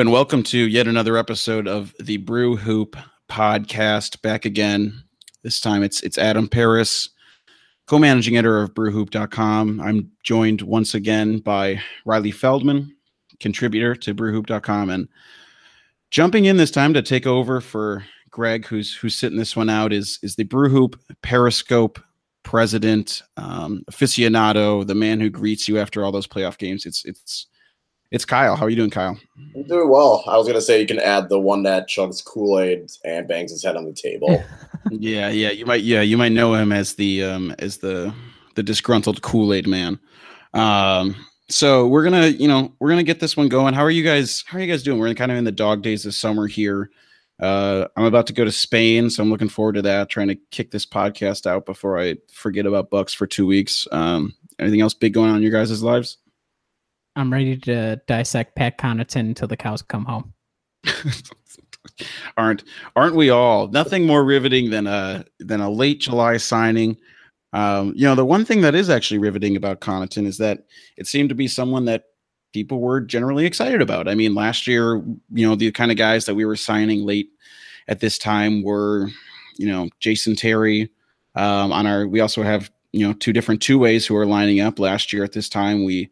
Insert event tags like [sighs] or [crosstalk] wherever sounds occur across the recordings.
And welcome to yet another episode of the Brew Hoop podcast. Back again. This time it's it's Adam Paris, co-managing editor of brewhoop.com. I'm joined once again by Riley Feldman, contributor to brewhoop.com and jumping in this time to take over for Greg who's who's sitting this one out is is the Brewhoop Periscope president, um, aficionado, the man who greets you after all those playoff games. It's it's it's Kyle. How are you doing, Kyle? I'm doing well. I was gonna say you can add the one that chugs Kool Aid and bangs his head on the table. [laughs] yeah, yeah, you might. Yeah, you might know him as the um as the the disgruntled Kool Aid man. Um, so we're gonna, you know, we're gonna get this one going. How are you guys? How are you guys doing? We're kind of in the dog days of summer here. Uh, I'm about to go to Spain, so I'm looking forward to that. Trying to kick this podcast out before I forget about Bucks for two weeks. Um, anything else big going on in your guys' lives? I'm ready to dissect Pat Connaughton until the cows come home. [laughs] aren't aren't we all? Nothing more riveting than a than a late July signing. Um, you know, the one thing that is actually riveting about Connaughton is that it seemed to be someone that people were generally excited about. I mean, last year, you know, the kind of guys that we were signing late at this time were, you know, Jason Terry. Um, on our, we also have you know two different two ways who are lining up. Last year at this time, we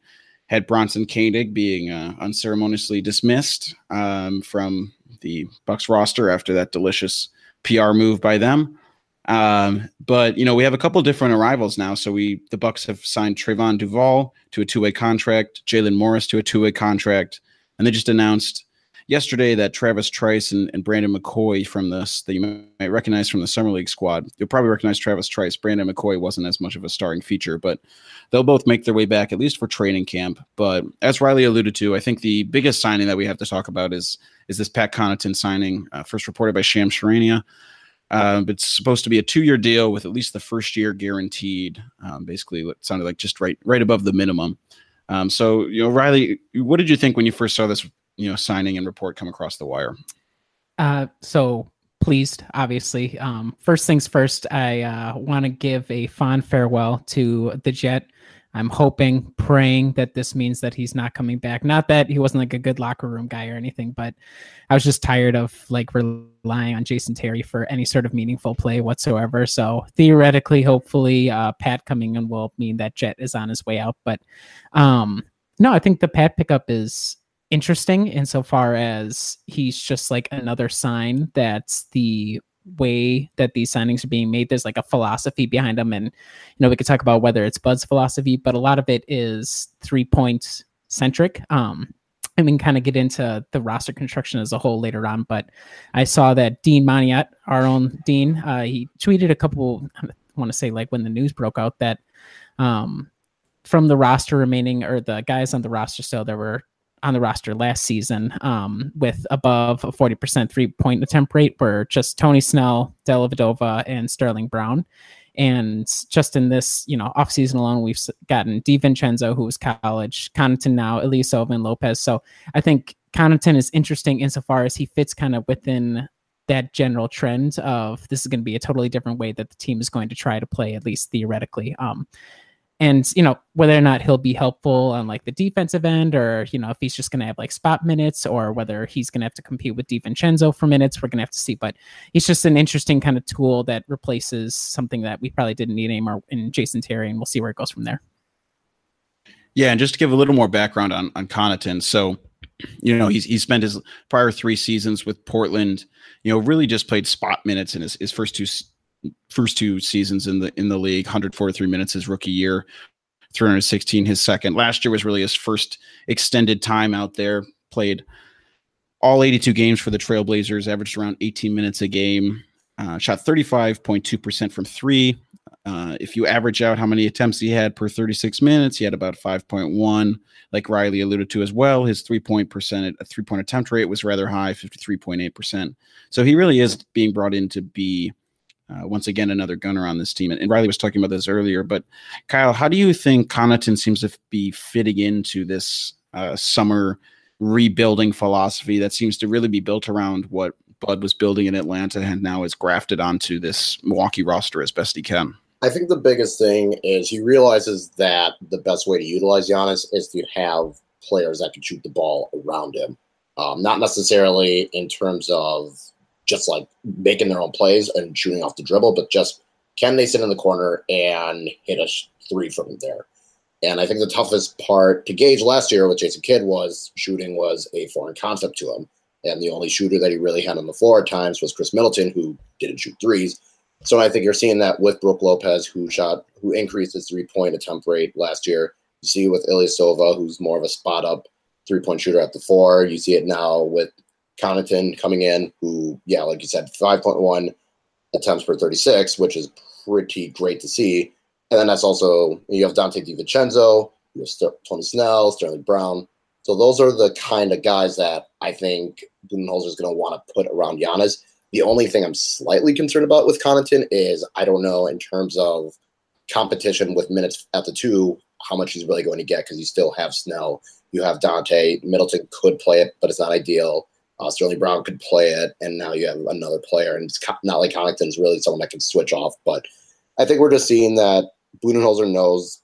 had Bronson Koenig being uh, unceremoniously dismissed um, from the Bucks roster after that delicious PR move by them. Um, but you know we have a couple different arrivals now. So we the Bucks have signed Trevon Duval to a two way contract, Jaylen Morris to a two way contract, and they just announced yesterday that Travis Trice and, and Brandon McCoy from this that you might recognize from the summer league squad. You'll probably recognize Travis Trice. Brandon McCoy wasn't as much of a starring feature, but they'll both make their way back at least for training camp. But as Riley alluded to, I think the biggest signing that we have to talk about is is this Pat Connaughton signing, uh, first reported by Shams Charania. Uh, it's supposed to be a two-year deal with at least the first year guaranteed. Um, basically, what sounded like just right right above the minimum. Um, so, you know, Riley, what did you think when you first saw this you know signing and report come across the wire? Uh, so pleased, obviously. Um, first things first, I uh, want to give a fond farewell to the Jet. I'm hoping, praying that this means that he's not coming back. Not that he wasn't like a good locker room guy or anything, but I was just tired of like relying on Jason Terry for any sort of meaningful play whatsoever. So theoretically, hopefully, uh, Pat coming in will mean that Jet is on his way out. But um, no, I think the Pat pickup is interesting insofar as he's just like another sign that's the way that these signings are being made. There's like a philosophy behind them. And, you know, we could talk about whether it's Bud's philosophy, but a lot of it is three point centric. Um, and we can kind of get into the roster construction as a whole later on. But I saw that Dean Moniat, our own Dean, uh, he tweeted a couple, I want to say like when the news broke out that um, from the roster remaining or the guys on the roster still, there were on the roster last season um, with above a 40% three point attempt rate were just Tony Snell, Dellavedova, and Sterling Brown. And just in this, you know, offseason alone, we've gotten DiVincenzo, who was college, Connaughton now, Ilyasova, and Lopez. So I think Connaughton is interesting insofar as he fits kind of within that general trend of this is going to be a totally different way that the team is going to try to play, at least theoretically. Um, and you know whether or not he'll be helpful on like the defensive end or you know if he's just going to have like spot minutes or whether he's going to have to compete with DiVincenzo for minutes we're going to have to see. But he's just an interesting kind of tool that replaces something that we probably didn't need anymore in Jason Terry and we'll see where it goes from there. Yeah and just to give a little more background on on Connaughton. So you know he's he spent his prior three seasons with Portland you know really just played spot minutes in his, his first two first two seasons in the in the league 143 minutes his rookie year 316 his second. Last year was really his first extended time out there played all 82 games for the trailblazers averaged around 18 minutes a game uh, shot 35.2% from three. Uh, if you average out how many attempts he had per 36 minutes he had about 5.1 like riley alluded to as well his three point percent a three point attempt rate was rather high 53.8% so he really is being brought in to be uh, once again, another gunner on this team. And, and, Riley was talking about this earlier, but Kyle, how do you think Connaughton seems to be fitting into this uh, summer rebuilding philosophy that seems to really be built around what Bud was building in Atlanta and now is grafted onto this Milwaukee roster as best he can? I think the biggest thing is he realizes that the best way to utilize Giannis is to have players that can shoot the ball around him. Um, not necessarily in terms of just like making their own plays and shooting off the dribble, but just can they sit in the corner and hit a three from there? And I think the toughest part to gauge last year with Jason Kidd was shooting was a foreign concept to him. And the only shooter that he really had on the floor at times was Khris Middleton, who didn't shoot threes. So I think you're seeing that with Brook Lopez, who shot, who increased his three point attempt rate last year. You see with Ilya Ilyasova, who's more of a spot up three point shooter at the four. You see it now with Connaughton coming in, who, yeah, like you said, 5.1 attempts per 36, which is pretty great to see. And then that's also, you have Donte DiVincenzo, you have Tony Snell, Sterling Brown. So those are the kind of guys that I think Budenholzer is going to want to put around Giannis. The only thing I'm slightly concerned about with Connaughton is I don't know in terms of competition with minutes at the two how much he's really going to get because you still have Snell, you have Donte. Middleton could play it, but it's not ideal. Uh, Sterling Brown could play it, and now you have another player, and it's not like Connaughton's really someone that can switch off. But I think we're just seeing that Budenholzer knows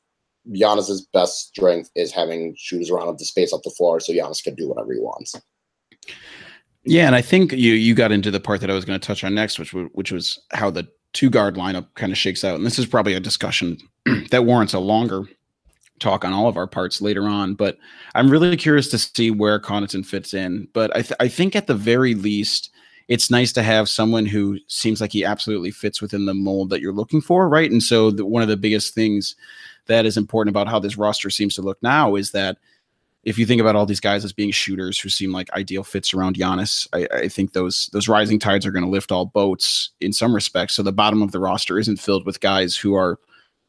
Giannis's best strength is having shooters around to space up the floor, so Giannis can do whatever he wants. Yeah, and I think you you got into the part that I was going to touch on next, which which was how the two guard lineup kind of shakes out, and this is probably a discussion [clears throat] that warrants a longer talk on all of our parts later on. But I'm really curious to see where Connaughton fits in. But I th- I think at the very least, it's nice to have someone who seems like he absolutely fits within the mold that you're looking for, right? And so the, one of the biggest things that is important about how this roster seems to look now is that if you think about all these guys as being shooters who seem like ideal fits around Giannis, I, I think those those rising tides are going to lift all boats in some respects. So the bottom of the roster isn't filled with guys who are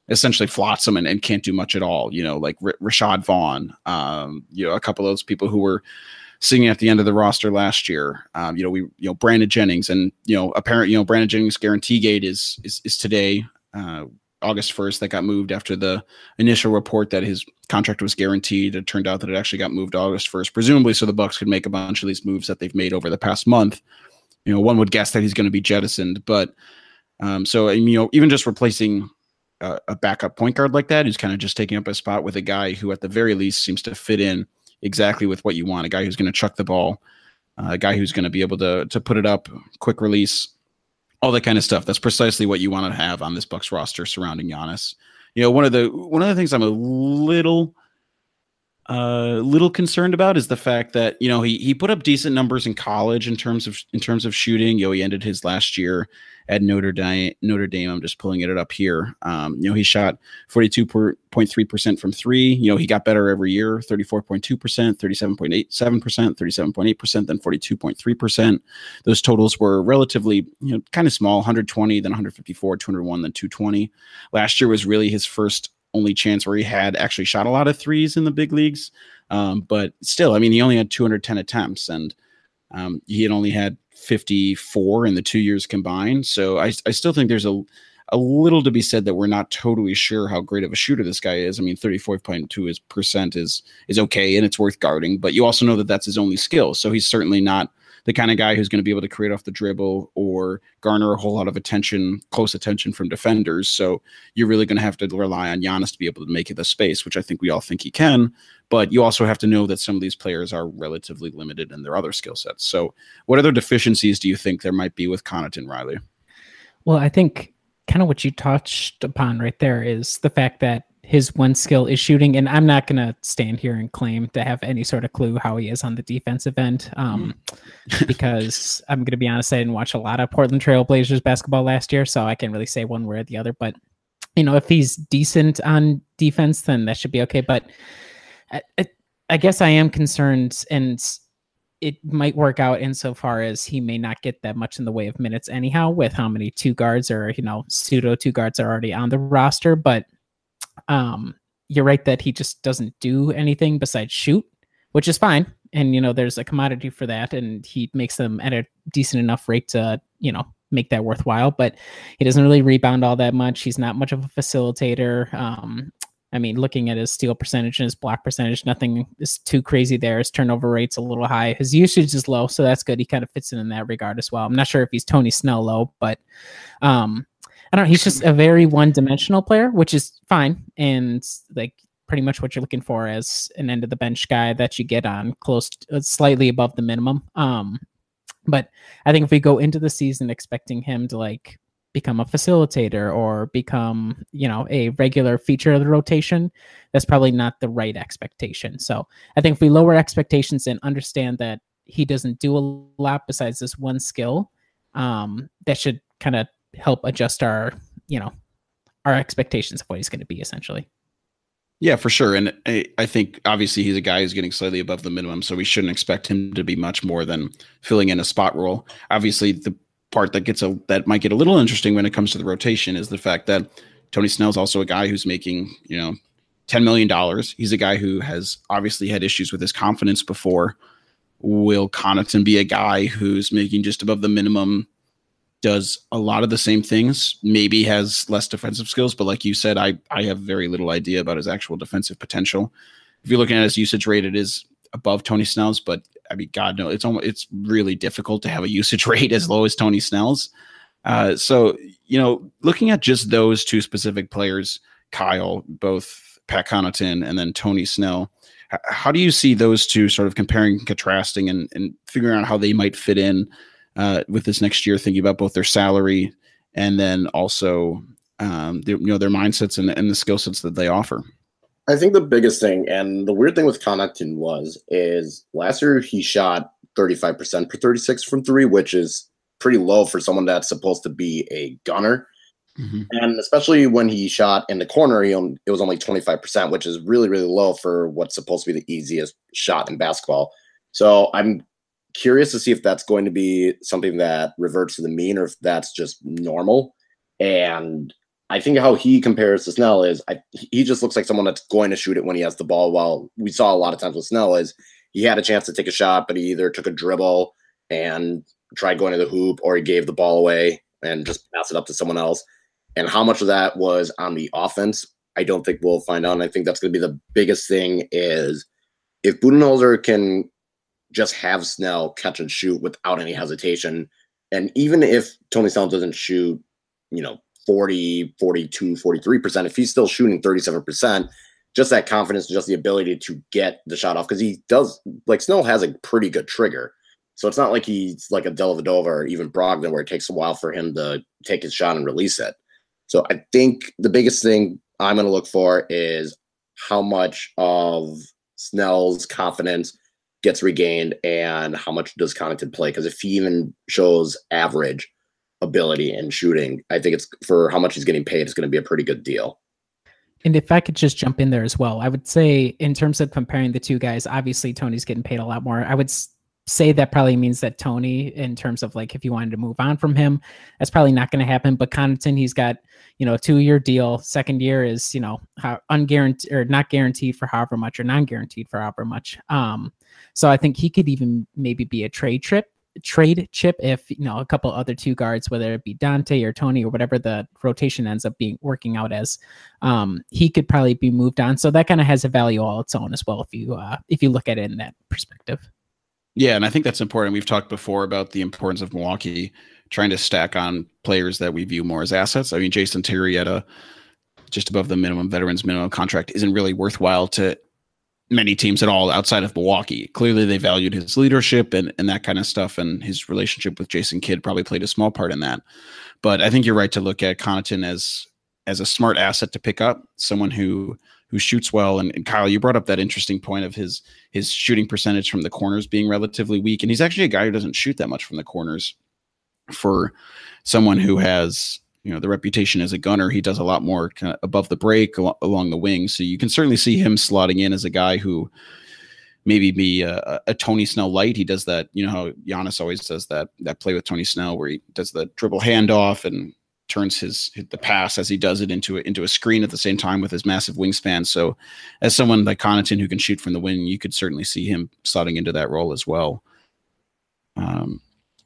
essentially flotsam and, and can't do much at all. You know, like R- Rashad Vaughn, um, you know, a couple of those people who were singing at the end of the roster last year. Um, you know, we you know Brandon Jennings and you know apparent you know Brandon Jennings guarantee gate is is is today. Uh, August 1st that got moved after the initial report that his contract was guaranteed. It turned out that it actually got moved August 1st, presumably so the Bucks could make a bunch of these moves that they've made over the past month. You know, one would guess that he's going to be jettisoned, but um, so you know, even just replacing a, a backup point guard like that, who's kind of just taking up a spot with a guy who, at the very least, seems to fit in exactly with what you want. A guy who's going to chuck the ball, uh, a guy who's going to be able to to put it up, quick release, all that kind of stuff. That's precisely what you want to have on this Bucks roster surrounding Giannis. You know, one of the one of the things I'm a little uh little concerned about is the fact that you know he he put up decent numbers in college in terms of in terms of shooting. You know, he ended his last year at Notre Dame. Notre Dame. I'm just pulling it up here. Um, you know, he shot 42.3 percent from three. You know, he got better every year. 34.2 percent, 37.87 percent, 37.8 percent, then 42.3 percent. Those totals were relatively, you know, kind of small. 120, then 154, 201, then 220. Last year was really his first only chance where he had actually shot a lot of threes in the big leagues. Um, but still, I mean, he only had 210 attempts and um, he had only had 54 in the two years combined. So I, I still think there's a, a little to be said that we're not totally sure how great of a shooter this guy is. I mean, 34.2 is percent is is okay and it's worth guarding, but you also know that that's his only skill. So he's certainly not the kind of guy who's going to be able to create off the dribble or garner a whole lot of attention, close attention from defenders. So you're really going to have to rely on Giannis to be able to make it the space, which I think we all think he can. But you also have to know that some of these players are relatively limited in their other skill sets. So, what other deficiencies do you think there might be with Connaughton Riley? Well, I think kind of what you touched upon right there is the fact that his one skill is shooting, and I'm not going to stand here and claim to have any sort of clue how he is on the defensive end, um, mm. [laughs] because I'm going to be honest, I didn't watch a lot of Portland Trailblazers basketball last year, so I can't really say one way or the other. But you know, if he's decent on defense, then that should be okay. But I, I guess I am concerned, and it might work out insofar as he may not get that much in the way of minutes anyhow, with how many two guards or you know pseudo two guards are already on the roster, but um, you're right that he just doesn't do anything besides shoot, which is fine. And you know, there's a commodity for that, and he makes them at a decent enough rate to you know make that worthwhile. But he doesn't really rebound all that much. He's not much of a facilitator. Um, I mean, looking at his steal percentage and his block percentage, nothing is too crazy there. His turnover rate's a little high. His usage is low, so that's good. He kind of fits in in that regard as well. I'm not sure if he's Tony Snell low, but um, I don't know. He's just a very [laughs] one dimensional player, which is fine. And like pretty much what you're looking for as an end of the bench guy that you get on close, to, uh, slightly above the minimum. Um, but I think if we go into the season expecting him to like become a facilitator or become, you know, a regular feature of the rotation, that's probably not the right expectation. So I think if we lower expectations and understand that he doesn't do a lot besides this one skill, um, that should kind of help adjust our, you know, our expectations of what he's going to be essentially. Yeah, for sure. And I, I, think obviously he's a guy who's getting slightly above the minimum, so we shouldn't expect him to be much more than filling in a spot role. Obviously, the part that gets a that might get a little interesting when it comes to the rotation is the fact that Tony Snell's also a guy who's making, you know, $10 million. He's a guy who has obviously had issues with his confidence before. Will Connaughton be a guy who's making just above the minimum does a lot of the same things, maybe has less defensive skills, but like you said, I I have very little idea about his actual defensive potential. If you're looking at his usage rate, it is above Tony Snell's, but I mean, God no, it's almost it's really difficult to have a [laughs] usage rate as low as Tony Snell's. Uh, so you know, looking at just those two specific players, Kyle, both Pat Connaughton and then Tony Snell, how do you see those two sort of comparing, contrasting, and, and figuring out how they might fit in uh, with this next year, thinking about both their salary and then also um, the, you know their mindsets and, and the skill sets that they offer. I think the biggest thing, and the weird thing with Connaughton was, is last year he shot 35% for 36 from three, which is pretty low for someone that's supposed to be a gunner. Mm-hmm. And especially when he shot in the corner, he only, it was only 25%, which is really, really low for what's supposed to be the easiest shot in basketball. So I'm curious to see if that's going to be something that reverts to the mean or if that's just normal. And I think how he compares to Snell is I, he just looks like someone that's going to shoot it when he has the ball. While we saw a lot of times with Snell is he had a chance to take a shot, but he either took a dribble and tried going to the hoop or he gave the ball away and just passed it up to someone else. And how much of that was on the offense, I don't think we'll find out. And I think that's going to be the biggest thing is if Budenholzer can just have Snell catch and shoot without any hesitation. And even if Tony Snell doesn't shoot, you know, 40, 42, 43%, if he's still shooting 37%, just that confidence, just the ability to get the shot off, because he does, like, Snell has a pretty good trigger. So it's not like he's like a Dellavedova or even Brogdon, where it takes a while for him to take his shot and release it. So I think the biggest thing I'm going to look for is how much of Snell's confidence gets regained and how much does Connaughton play? Because if he even shows average ability in shooting, I think it's for how much he's getting paid, it's going to be a pretty good deal. And if I could just jump in there as well, I would say in terms of comparing the two guys, obviously Tony's getting paid a lot more. I would say that probably means that Tony, in terms of like if you wanted to move on from him, that's probably not going to happen. But Connaughton, he's got you know a two year deal. Second year is you know how unguaranteed or not guaranteed for however much or non guaranteed for however much. Um, so I think he could even maybe be a trade trip trade chip if you know a couple other two guards, whether it be Donte or Tony or whatever the rotation ends up being working out as, um, he could probably be moved on. So that kind of has a value all its own as well if you uh, if you look at it in that perspective. Yeah, and I think that's important. We've talked before about the importance of Milwaukee trying to stack on players that we view more as assets. I mean, Jason Terry at a just above the minimum veterans minimum contract isn't really worthwhile to many teams at all outside of Milwaukee. Clearly, they valued his leadership and, and that kind of stuff, and his relationship with Jason Kidd probably played a small part in that. But I think you're right to look at Connaughton as as a smart asset to pick up, someone who who shoots well. And, and, Kyle, you brought up that interesting point of his his shooting percentage from the corners being relatively weak, and he's actually a guy who doesn't shoot that much from the corners. For someone who has you know the reputation as a gunner, he does a lot more kind of above the break al- along the wing. So you can certainly see him slotting in as a guy who maybe be a, a, Tony Snell light. He does that, you know how Giannis always does that that play with Tony Snell where he does the dribble handoff and turns his the pass as he does it into a, into a screen at the same time with his massive wingspan. So, as someone like Connaughton who can shoot from the wing, you could certainly see him slotting into that role as well. Um,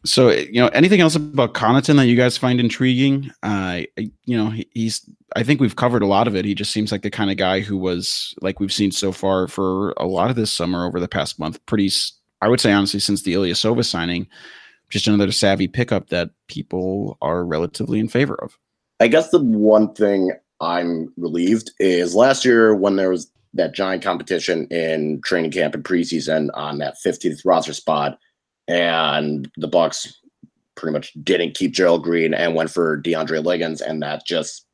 so you know, anything else about Connaughton that you guys find intriguing? Uh, you know, he, he's. I think we've covered a lot of it. He just seems like the kind of guy who was like we've seen so far for a lot of this summer over the past month. Pretty, I would say honestly, since the Ilyasova signing, just another savvy pickup that people are relatively in favor of. I guess the one thing I'm relieved is last year when there was that giant competition in training camp and preseason on that 15th roster spot, and the Bucks pretty much didn't keep Gerald Green and went for DeAndre Liggins, and that just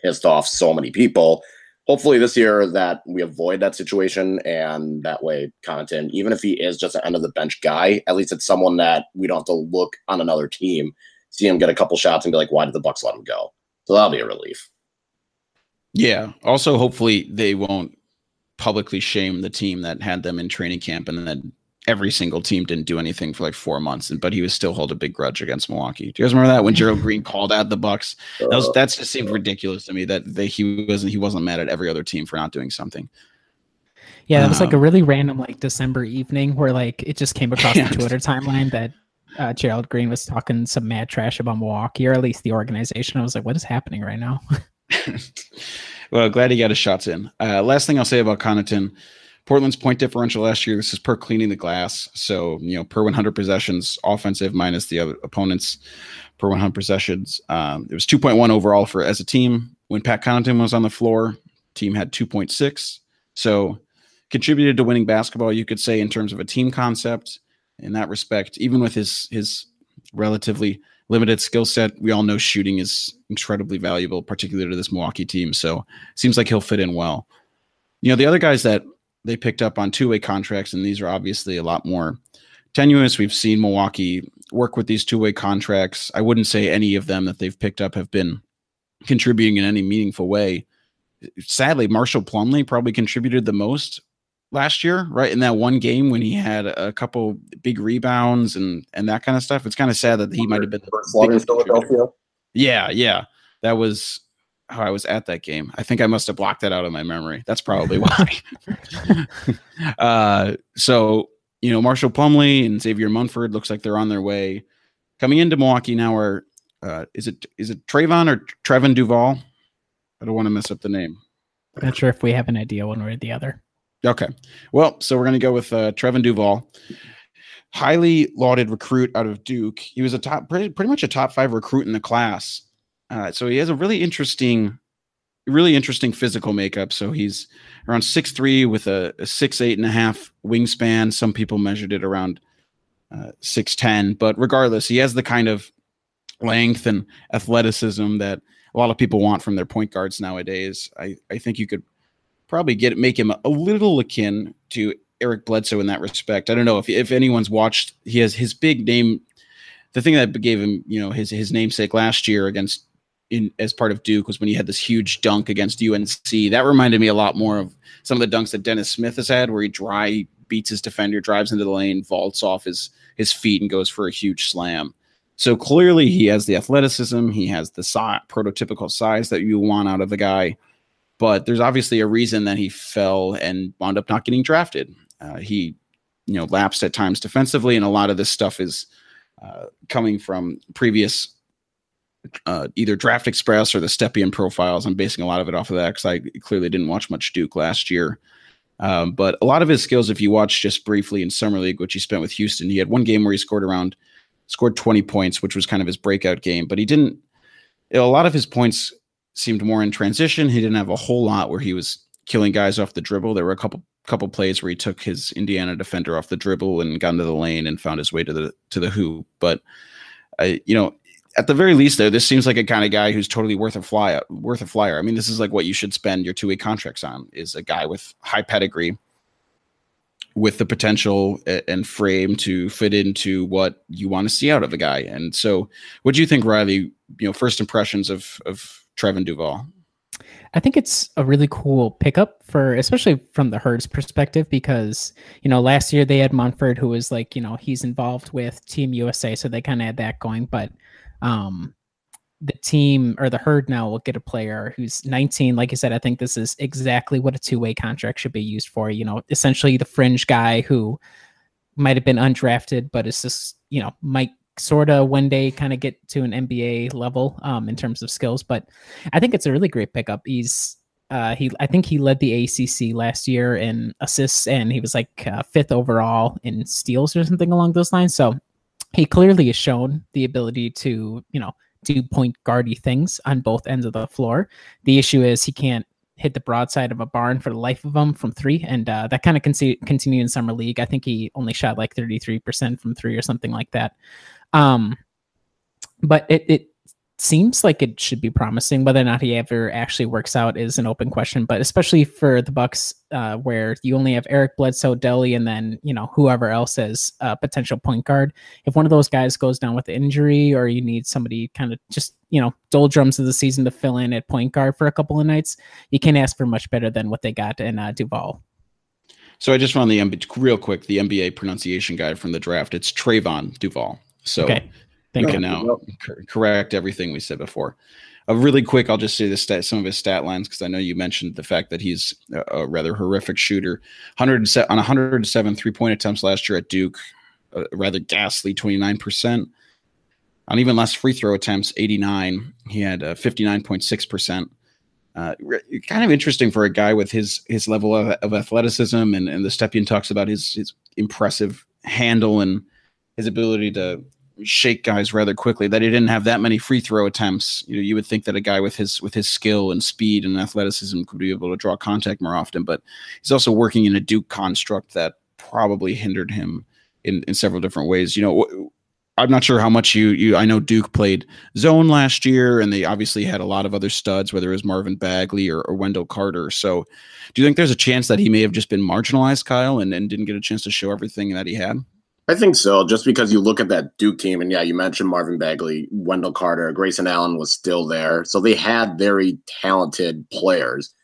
pissed off so many people. Hopefully, this year that we avoid that situation, and that way, Connaughton, even if he is just an end of the bench guy, at least it's someone that we don't have to look on another team, see him get a couple shots, and be like, "Why did the Bucks let him go?" So that'll be a relief. Yeah. Also, hopefully, they won't publicly shame the team that had them in training camp and then every single team didn't do anything for like four months and but he was still hold a big grudge against Milwaukee. Do you guys remember that when Gerald [laughs] Green called out the Bucks? That was uh. that's just seemed ridiculous to me that they, he wasn't he wasn't mad at every other team for not doing something. Yeah, it was um, like a um, really random like December evening where like it just came across [laughs] yeah. the Twitter timeline that uh, Gerald Green was talking some mad trash about Milwaukee or at least the organization. I was like, what is happening right now? [laughs] well, glad he got his shots in. Uh, last thing I'll say about Connaughton, Portland's point differential last year. This is per cleaning the glass, so you know per 100 possessions, offensive minus the other opponents per 100 possessions. Um, it was 2.1 overall for as a team when Pat Connaughton was on the floor. Team had 2.6, so contributed to winning basketball. You could say in terms of a team concept. In that respect, even with his his relatively limited skill set. We all know shooting is incredibly valuable, particularly to this Milwaukee team. So seems like he'll fit in well. You know, the other guys that they picked up on two way contracts, and these are obviously a lot more tenuous. We've seen Milwaukee work with these two way contracts. I wouldn't say any of them that they've picked up have been contributing in any meaningful way. Sadly, Marshall Plumlee probably contributed the most last year, right? In that one game when he had a couple big rebounds and and that kind of stuff. It's kind of sad that he might have been the Philadelphia. Yeah, yeah. That was how I was at that game. I think I must have blocked that out of my memory. That's probably [laughs] why. [laughs] uh, so you know, Marshall Plumlee and Xavier Munford looks like they're on their way. Coming into Milwaukee now are uh, is it is it Trayvon or Trevin Duval? I don't want to mess up the name. I'm Not sure if we have an idea one way or the other. Okay. Well, so we're going to go with uh, Trevin Duval. Highly lauded recruit out of Duke. He was a top, pretty, pretty much a top five recruit in the class. Uh, so he has a really interesting, really interesting physical makeup. So he's around six three with a, a six eight and a half wingspan. Some people measured it around uh, six ten, but regardless, he has the kind of length and athleticism that a lot of people want from their point guards nowadays. I, I think you could probably get make him a little akin to Eric Bledsoe in that respect. I don't know if if anyone's watched. He has his big name. The thing that gave him, you know, his his namesake last year against in as part of Duke was when he had this huge dunk against UNC. That reminded me a lot more of some of the dunks that Dennis Smith has had, where he dry beats his defender, drives into the lane, vaults off his his feet, and goes for a huge slam. So clearly, he has the athleticism. He has the si- prototypical size that you want out of a guy but there's obviously a reason that he fell and wound up not getting drafted. Uh, he, you know, lapsed at times defensively, and a lot of this stuff is uh, coming from previous uh, either Draft Express or the Stepien profiles. I'm basing a lot of it off of that because I clearly didn't watch much Duke last year. Um, but a lot of his skills, if you watch just briefly in summer league, which he spent with Houston, he had one game where he scored around scored 20 points, which was kind of his breakout game. But he didn't. a lot of his points seemed more in transition. He didn't have a whole lot where he was killing guys off the dribble. There were a couple couple plays where he took his Indiana defender off the dribble and got into the lane and found his way to the to the hoop. But uh, you know, at the very least, though, this seems like a kind of guy who's totally worth a fly worth a flyer. I mean, this is like what you should spend your two way contracts on is a guy with high pedigree. With the potential and frame to fit into what you want to see out of a guy, and so, what do you think, Riley? You know, first impressions of of Trevin Duval? I think it's a really cool pickup for, especially from the Herds perspective, because you know last year they had Munford, who was like, you know, he's involved with Team USA, so they kind of had that going. But um, the team or the Herd now will get a player who's 19. Like I said, I think this is exactly what a two way contract should be used for. You know, essentially the fringe guy who might have been undrafted, but is just you know might sort of one day kind of get to an NBA level um, in terms of skills. But I think it's a really great pickup. He's uh, he I think he led the ACC last year in assists, and he was like uh, fifth overall in steals or something along those lines. So he clearly has shown the ability to you know do point guardy things on both ends of the floor. The issue is he can't hit the broadside of a barn for the life of him from three, and uh, that kind of con- continued in summer league. I think he only shot like thirty three percent from three or something like that. Um, but it it seems like it should be promising. Whether or not he ever actually works out is an open question. But especially for the Bucks, uh, where you only have Eric Bledsoe, Delly, and then you know whoever else is a potential point guard. If one of those guys goes down with injury, or you need somebody kind of just you know doldrums of the season to fill in at point guard for a couple of nights, you can't ask for much better than what they got in uh, Duval. So I just found the real quick the NBA pronunciation guide from the draft. It's Trayvon Duval. So okay. Can now correct everything we said before. Uh, really quick, I'll just say the stat, some of his stat lines because I know you mentioned the fact that he's a, a rather horrific shooter. 107 on 107 three point attempts last year at Duke, a rather ghastly 29 percent. On even less free throw attempts, 89. He had 59.6 percent. Uh, kind of interesting for a guy with his his level of, of athleticism and, and the Stepien talks about his his impressive handle and his ability to shake guys rather quickly. That he didn't have that many free throw attempts. You know, you would think that a guy with his with his skill and speed and athleticism could be able to draw contact more often. But he's also working in a Duke construct that probably hindered him in in several different ways. You know. I'm not sure how much you you I know Duke played zone last year and they obviously had a lot of other studs whether it was Marvin Bagley or, or Wendell Carter. So do you think there's a chance that he may have just been marginalized, Kyle, and, and didn't get a chance to show everything that he had? I think so. Just because you look at that Duke team, and yeah, you mentioned Marvin Bagley, Wendell Carter, Grayson Allen was still there. So they had very talented players.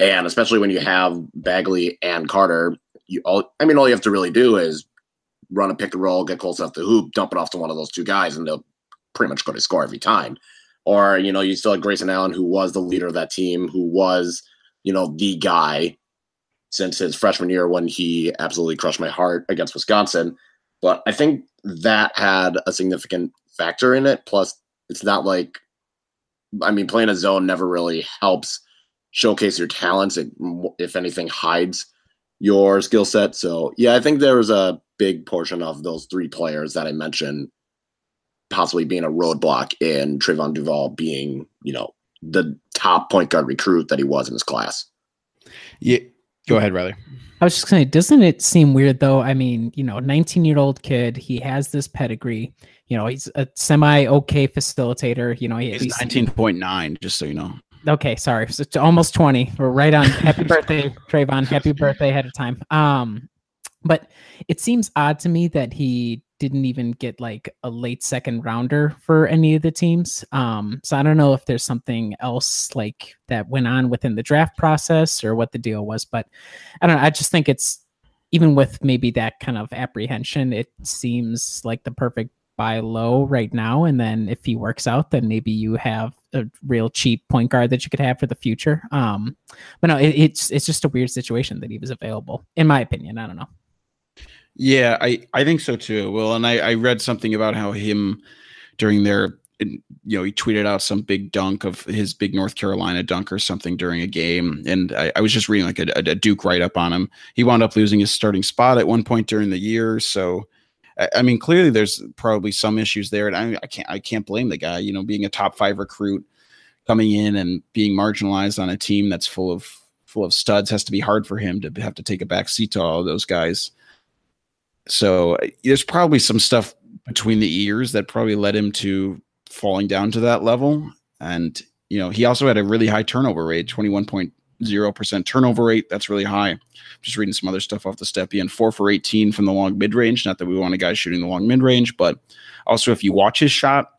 And especially when you have Bagley and Carter, you all I mean, all you have to really do is run a pick and roll, get close off the hoop, dump it off to one of those two guys, and they'll pretty much go to score every time. Or, you know, you still had Grayson Allen, who was the leader of that team, who was, you know, the guy since his freshman year when he absolutely crushed my heart against Wisconsin. But I think that had a significant factor in it. Plus, it's not like, I mean, playing a zone never really helps showcase your talents. It, if anything, hides your skill set. So, yeah, I think there was a big portion of those three players that I mentioned possibly being a roadblock in Trayvon Duval being, you know, the top point guard recruit that he was in his class. Yeah. Go ahead, Riley. I was just going saying, doesn't it seem weird though? I mean, you know, 19 year old kid, he has this pedigree. You know, he's a semi okay facilitator. You know, he, he's 19.9, just so you know. Okay, sorry. So almost 20. We're right on. Happy [laughs] birthday, Trayvon. Happy birthday ahead of time. Um, but it seems odd to me that he didn't even get like a late second rounder for any of the teams. Um, so I don't know if there's something else like that went on within the draft process or what the deal was, but I don't know. I just think it's even with maybe that kind of apprehension, it seems like the perfect buy low right now. And then if he works out, then maybe you have a real cheap point guard that you could have for the future. Um, but no, it, it's it's just a weird situation that he was available, in my opinion. I don't know. Yeah, I, I think so too. Well, and I, I read something about how him during their you know, he tweeted out some big dunk of his big North Carolina dunk or something during a game. And I, I was just reading like a, a Duke write up on him. He wound up losing his starting spot at one point during the year. So, I, mean, clearly there's probably some issues there. And I, I can't, I can't blame the guy, you know, being a top five recruit coming in and being marginalized on a team that's full of, full of studs has to be hard for him to have to take a back seat to all those guys. So uh, there's probably some stuff between the ears that probably led him to falling down to that level. And, you know, he also had a really high turnover rate, 21.0% turnover rate. That's really high. Just reading some other stuff off the Stepien, four for 18 from the long mid range. Not that we want a guy shooting the long mid range, but also if you watch his shot,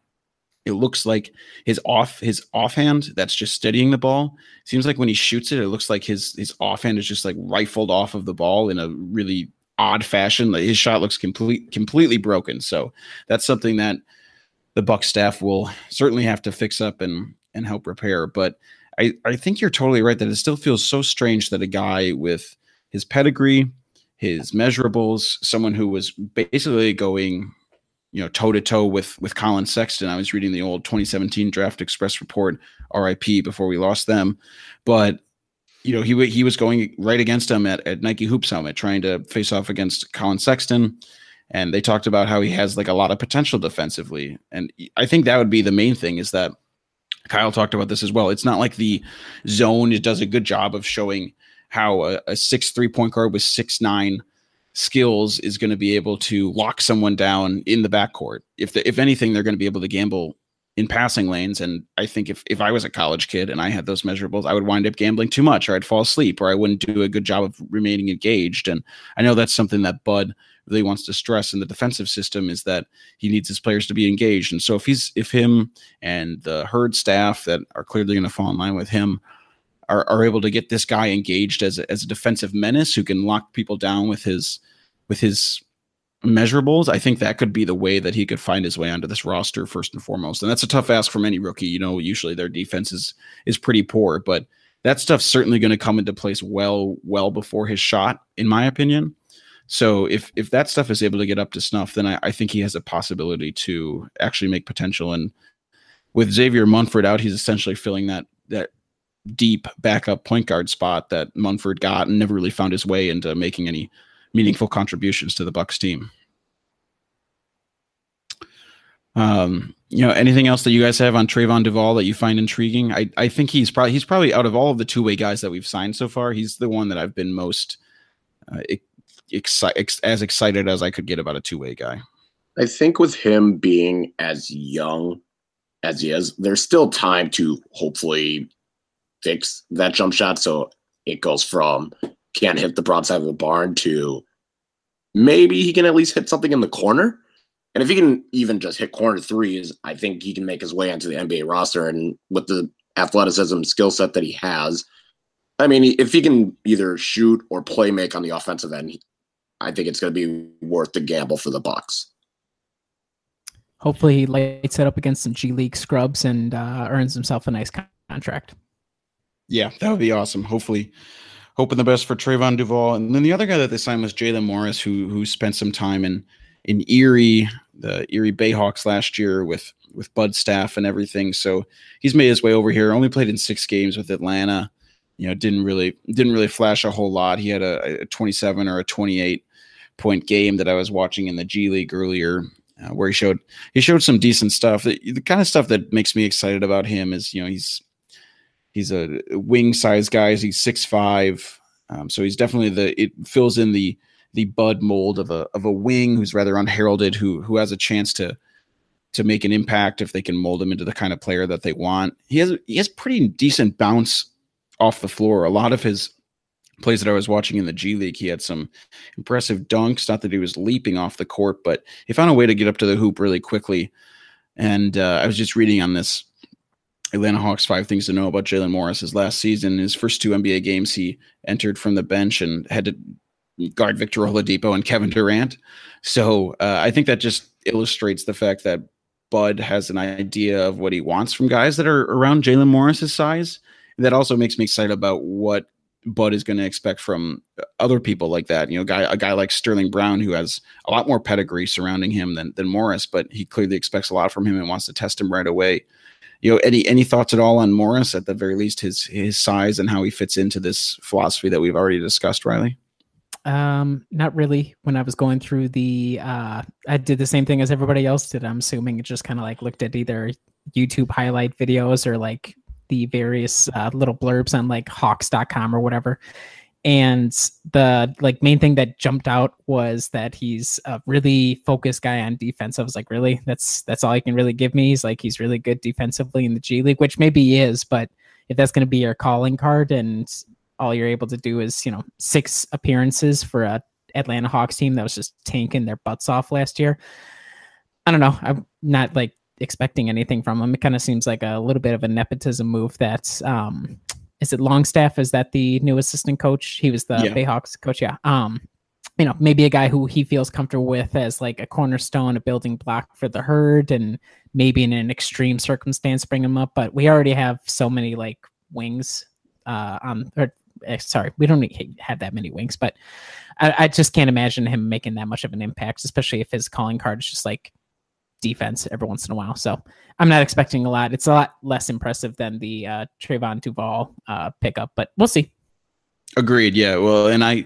it looks like his off his offhand that's just steadying the ball seems like when he shoots it it looks like his his offhand is just like rifled off of the ball in a really odd fashion. His shot looks complete completely broken. So that's something that the Buck staff will certainly have to fix up and and help repair. But I, I think you're totally right that it still feels so strange that a guy with his pedigree, his measurables, someone who was basically going, you know, toe to toe with with Collin Sexton. I was reading the old 2017 Draft Express report, RIP, before we lost them, but you know, he he was going right against him at, at Nike Hoop Summit, trying to face off against Collin Sexton. And they talked about how he has like a lot of potential defensively. And I think that would be the main thing is that Kyle talked about this as well. It's not like the zone does a good job of showing how a, a six three point guard with six nine skills is going to be able to lock someone down in the backcourt. If the, if anything, they're going to be able to gamble in passing lanes. And I think if if I was a college kid and I had those measurables, I would wind up gambling too much, or I'd fall asleep, or I wouldn't do a good job of remaining engaged. And I know that's something that Bud really wants to stress in the defensive system is that he needs his players to be engaged. And so if he's if him and the herd staff that are clearly going to fall in line with him are, are able to get this guy engaged as a, as a defensive menace who can lock people down with his with his measurables, I think that could be the way that he could find his way onto this roster first and foremost. And that's a tough ask from any rookie. You know, usually their defense is is pretty poor, but that stuff's certainly going to come into place well well before his shot, in my opinion. So if if that stuff is able to get up to snuff, then I, I think he has a possibility to actually make potential. And with Xavier Munford out, he's essentially filling that that deep backup point guard spot that Munford got and never really found his way into making any meaningful contributions to the Bucks team. Um, you know, anything else that you guys have on Trevon Duval that you find intriguing? I, I think he's probably he's probably out of all of the two way guys that we've signed so far, he's the one that I've been most uh, ex- as excited as I could get about a two way guy. I think with him being as young as he is, there's still time to hopefully fix that jump shot. So it goes from can't hit the broadside of the barn to maybe he can at least hit something in the corner. And if he can even just hit corner threes, I think he can make his way onto the NBA roster. And with the athleticism skill set that he has, I mean, if he can either shoot or play make on the offensive end, I think it's going to be worth the gamble for the Bucks. Hopefully, he lights it up against some G League scrubs and uh, earns himself a nice contract. Yeah, that would be awesome. Hopefully, hoping the best for Trevon Duval. And then the other guy that they signed was Jaylen Morris, who who spent some time in in Erie, the Erie Bayhawks last year with with Bud staff and everything. So he's made his way over here. Only played in six games with Atlanta. You know, didn't really didn't really flash a whole lot. He had a, a 27 or a 28 point game that I was watching in the G League earlier, uh, where he showed he showed some decent stuff. The, the kind of stuff that makes me excited about him is you know he's He's a wing size guy. He's six five, um, so he's definitely the. It fills in the the Bud mold of a of a wing who's rather unheralded, who who has a chance to to make an impact if they can mold him into the kind of player that they want. He has he has pretty decent bounce off the floor. A lot of his plays that I was watching in the G League, he had some impressive dunks. Not that he was leaping off the court, but he found a way to get up to the hoop really quickly. And uh, I was just reading on this Atlanta Hawks five things to know about Jaylen Morris. His last season, his first two NBA games, he entered from the bench and had to guard Victor Oladipo and Kevin Durant. So uh, I think that just illustrates the fact that Bud has an idea of what he wants from guys that are around Jaylen Morris's size. that also makes me excited about what Bud is going to expect from other people like that. You know, guy a guy like Sterling Brown who has a lot more pedigree surrounding him than than Morris, but he clearly expects a lot from him and wants to test him right away you know any any thoughts at all on Morris at the very least his his size and how he fits into this philosophy that we've already discussed Riley? Um not really. When I was going through the uh I did the same thing as everybody else did I'm assuming it just kind of like looked at either YouTube highlight videos or like the various uh, little blurbs on like hawks.com or whatever and the like main thing that jumped out was that he's a really focused guy on defense. I was like, really? That's that's all he can really give me. He's like he's really good defensively in the G League, which maybe he is, but if that's going to be your calling card and all you're able to do is you know six appearances for a Atlanta Hawks team that was just tanking their butts off last year. I don't know. I'm not like expecting anything from him. It kind of seems like a little bit of a nepotism move that um, is it Longstaff? Is that the new assistant coach? He was the yeah. Bayhawks coach. Yeah. Um, you know, maybe a guy who he feels comfortable with as like a cornerstone, a building block for the herd, and maybe in an extreme circumstance bring him up. But we already have so many like wings uh, on, or eh, sorry, we don't have that many wings, but I, I just can't imagine him making that much of an impact, especially if his calling card is just like defense every once in a while. So I'm not expecting a lot. It's a lot less impressive than the uh, Trevon Duval uh, pickup, but we'll see. Agreed. Yeah. Well, and I,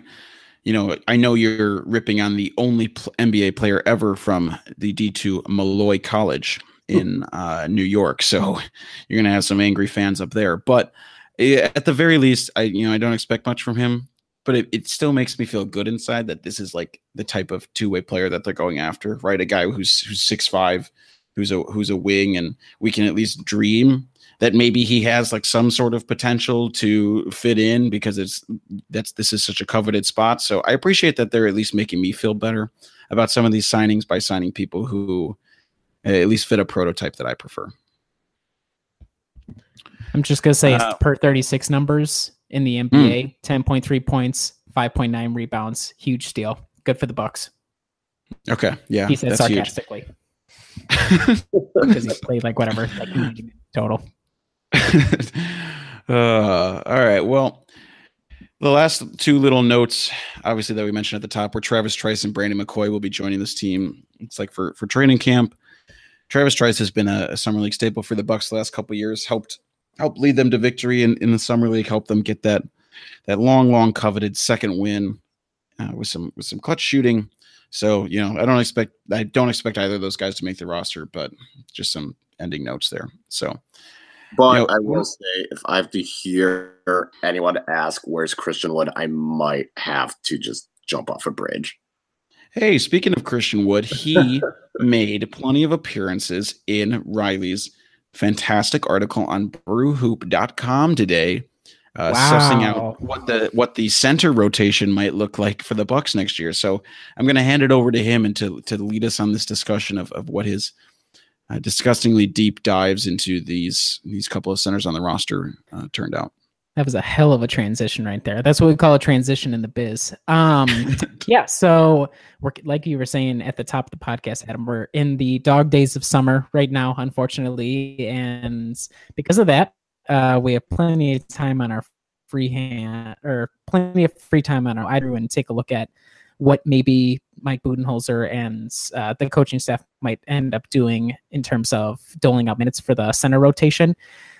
you know, I know you're ripping on the only pl- NBA player ever from the D2 Molloy College. in uh, New York. So you're gonna have some angry fans up there. But eh, at the very least, I you know I don't expect much from him. But it, it still makes me feel good inside that this is like the type of two way player that they're going after, right? A guy who's who's six five, who's a who's a wing, and we can at least dream that maybe he has like some sort of potential to fit in because it's that's this is such a coveted spot. So I appreciate that they're at least making me feel better about some of these signings by signing people who at least fit a prototype that I prefer. I'm just gonna say uh, per 36 numbers in the NBA, mm. 10.3 points, 5.9 rebounds, huge steal. Good for the Bucks. Okay, yeah, he said sarcastically [laughs] because he played like whatever, like total. [laughs] uh, all right, well, the last two little notes, obviously that we mentioned at the top, were Travis Trice and Brandon McCoy will be joining this team. It's like for for training camp. Travis Trice has been a, a summer league staple for the Bucks the last couple years. Helped helped lead them to victory in, in the summer league. help them get that that long, long coveted second win uh, with some with some clutch shooting. So you know, I don't expect I don't expect either of those guys to make the roster, but just some ending notes there. So, but you know, I will say, if I have to hear anyone ask where's Christian Wood, I might have to just jump off a bridge. Hey, speaking of Christian Wood, he [laughs] made plenty of appearances in Riley's fantastic article on brewhoop.com today, uh, wow. sussing out what the what the center rotation might look like for the Bucks next year. So I'm going to hand it over to him and to to lead us on this discussion of of what his uh, disgustingly deep dives into these these couple of centers on the roster uh, turned out. That was a hell of a transition right there. That's what we call a transition in the biz. Um, [laughs] yeah. So we're like you were saying at the top of the podcast, Adam. We're in the dog days of summer right now, unfortunately, and because of that, uh, we have plenty of time on our free hand or plenty of free time on our iDrew and take a look at what maybe Mike Budenholzer and uh, the coaching staff might end up doing in terms of doling out minutes for the center rotation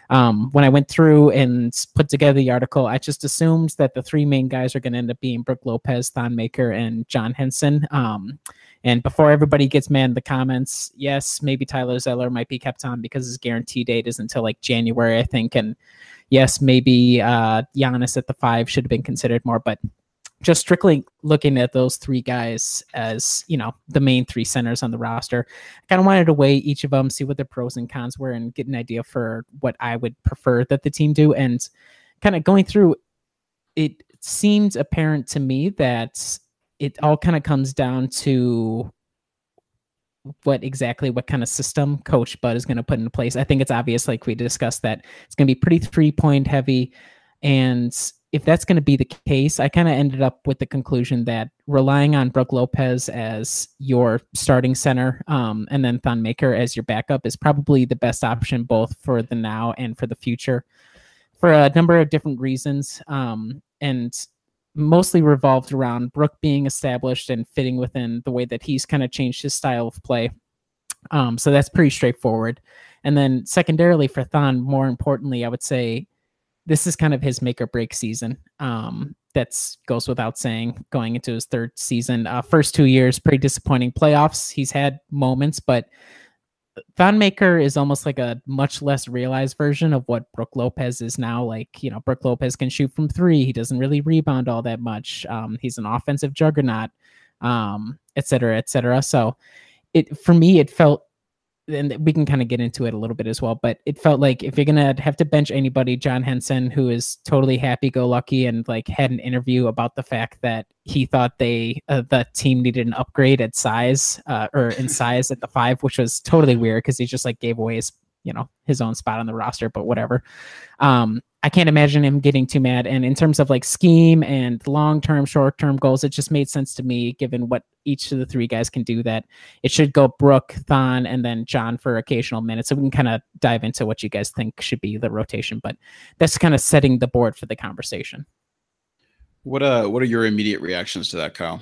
um, when I went through and put together the article, I just assumed that the three main guys are going to end up being Brook Lopez, Thon Maker, and John Henson. Um, and before everybody gets mad in the comments, yes, maybe Tyler Zeller might be kept on because his guarantee date is until like January, I think. And yes, maybe uh, Giannis at the five should have been considered more, but just strictly looking at those three guys as you know the main three centers on the roster. I kind of wanted to weigh each of them see what their pros and cons were and get an idea for what i would prefer that the team do. And kind of going through it seemed apparent to me that it all kind of comes down to what exactly what kind of system coach bud is going to put into place. I think it's obvious like we discussed that it's going to be pretty three point heavy and if that's going to be the case, I kind of ended up with the conclusion that relying on Brook Lopez as your starting center um, and then Thon Maker as your backup is probably the best option both for the now and for the future for a number of different reasons. Um, and mostly revolved around Brook being established and fitting within the way that he's kind of changed his style of play. Um, so that's pretty straightforward. And then secondarily for Thon, more importantly, I would say this is kind of his make or break season. Um, that's goes without saying going into his third season. Uh, first two years, pretty disappointing playoffs. He's had moments, but Thon Maker is almost like a much less realized version of what Brook Lopez is now. Like, you know, Brook Lopez can shoot from three. He doesn't really rebound all that much. Um, he's an offensive juggernaut, um, et cetera, et cetera. So it for me, it felt and we can kind of get into it a little bit as well, but it felt like if you're gonna have to bench anybody, John Henson, who is totally happy-go-lucky and like had an interview about the fact that he thought they uh, the team needed an upgrade at size uh, or in size at the five, which was totally weird because he just like gave away his you know his own spot on the roster, but whatever. Um, I can't imagine him getting too mad. And in terms of like scheme and long term, short term goals, it just made sense to me given what each of the three guys can do that it should go Brook, Thon, and then John for occasional minutes. So we can kind of dive into what you guys think should be the rotation. But that's kind of setting the board for the conversation. What uh what are your immediate reactions to that, Kyle?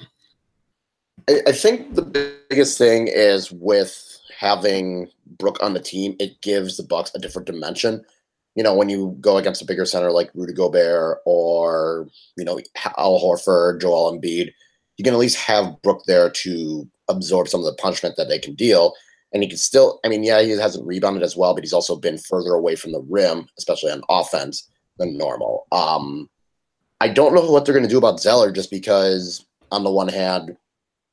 I, I think the biggest thing is with having Brook on the team, it gives the Bucks a different dimension you know, when you go against a bigger center like Rudy Gobert or, you know, Al Horford, Joel Embiid, you can at least have Brook there to absorb some of the punishment that they can deal. And he can still, I mean, yeah, he hasn't rebounded as well, but he's also been further away from the rim, especially on offense, than normal. Um, I don't know what they're going to do about Zeller just because, on the one hand,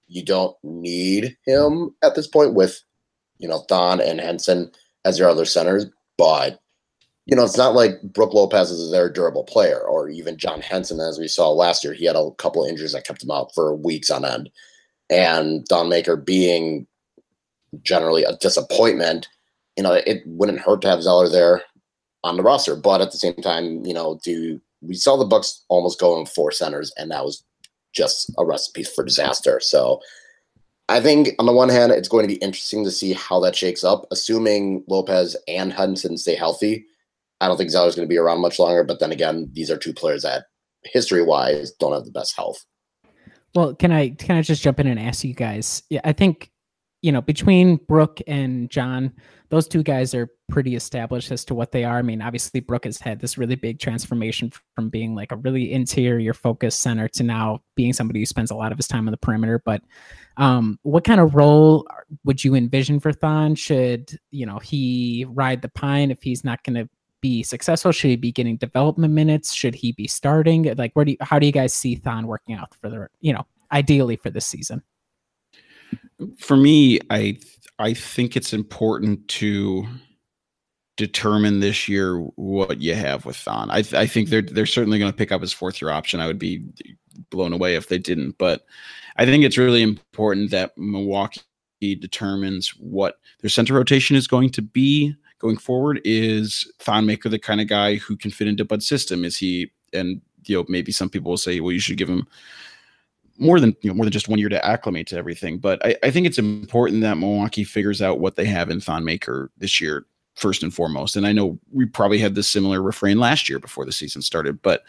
you don't need him at this point with, you know, Thon and Henson as your other centers. But, you know, it's not like Brook Lopez is a very durable player or even John Henson, as we saw last year. He had a couple of injuries that kept him out for weeks on end. And Thon Maker being generally a disappointment, you know, it wouldn't hurt to have Zeller there on the roster. But at the same time, you know, do we saw the Bucks almost go in four centers, and that was just a recipe for disaster. So I think on the one hand, it's going to be interesting to see how that shakes up, assuming Lopez and Henson stay healthy. I don't think Zeller's going to be around much longer, but then again, these are two players that history wise don't have the best health. Well, can I can I just jump in and ask you guys? Yeah, I think you know between Brook and John, those two guys are pretty established as to what they are. I mean, obviously Brook has had this really big transformation from being like a really interior focused center to now being somebody who spends a lot of his time on the perimeter. But um, what kind of role would you envision for Thon? Should you know he ride the pine if he's not going to be successful? Should he be getting development minutes? Should he be starting? Like, where do you, how do you guys see Thon working out for the you know ideally for this season? For me, I I think it's important to determine this year what you have with Thon. I, I think they're they're certainly going to pick up his fourth year option. I would be blown away if they didn't, but I think it's really important that Milwaukee determines what their center rotation is going to be going forward. Is Thon Maker the kind of guy who can fit into Bud's system? Is he and you know maybe some people will say, well, you should give him more than you know more than just one year to acclimate to everything. But I, I think it's important that Milwaukee figures out what they have in Thon Maker this year first and foremost. And I know we probably had this similar refrain last year before the season started, but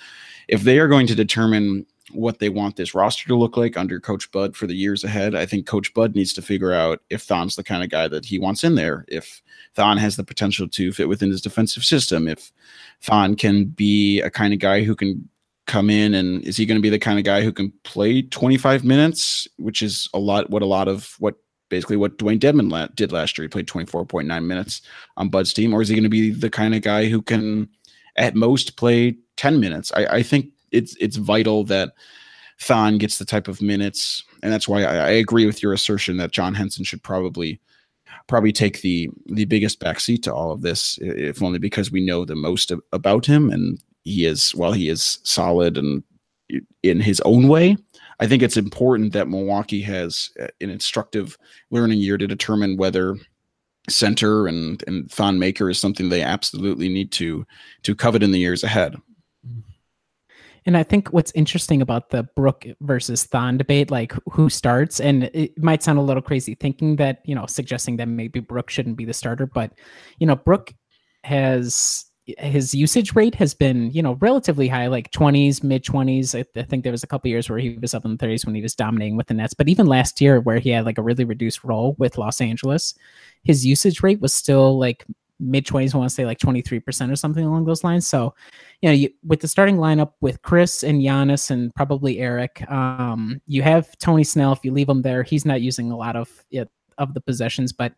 if they are going to determine what they want this roster to look like under Coach Bud for the years ahead, I think Coach Bud needs to figure out if Thon's the kind of guy that he wants in there, if Thon has the potential to fit within his defensive system, if Thon can be a kind of guy who can come in and is he going to be the kind of guy who can play 25 minutes, which is a lot what a lot of what basically what Dewayne Dedmon la- did last year. He played 24.9 minutes on Bud's team, or is he going to be the kind of guy who can at most play 10 minutes? I, I think it's it's vital that Thon gets the type of minutes, and that's why I, I, agree with your assertion that John Henson should probably probably take the the biggest backseat to all of this, if only because we know the most about him, and he is while he is solid and in his own way. I think it's important that Milwaukee has uh, an instructive learning year to determine whether center and and Thon Maker is something they absolutely need to to covet in the years ahead. And I think what's interesting about the Brook versus Thon debate, like who starts, and it might sound a little crazy thinking that, you know, suggesting that maybe Brook shouldn't be the starter, but, you know, Brook has his usage rate has been, you know, relatively high, like 20s, mid 20s. I, I, think there was a couple years where he was up in the 30s when he was dominating with the Nets. But even last year, where he had like a really reduced role with Los Angeles, his usage rate was still like mid 20s. I want to say like 23% or something along those lines. So, you know, you, with the starting lineup with Khris and Giannis and probably Eric, um, you have Tony Snell. If you leave him there, he's not using a lot of it, of the possessions, but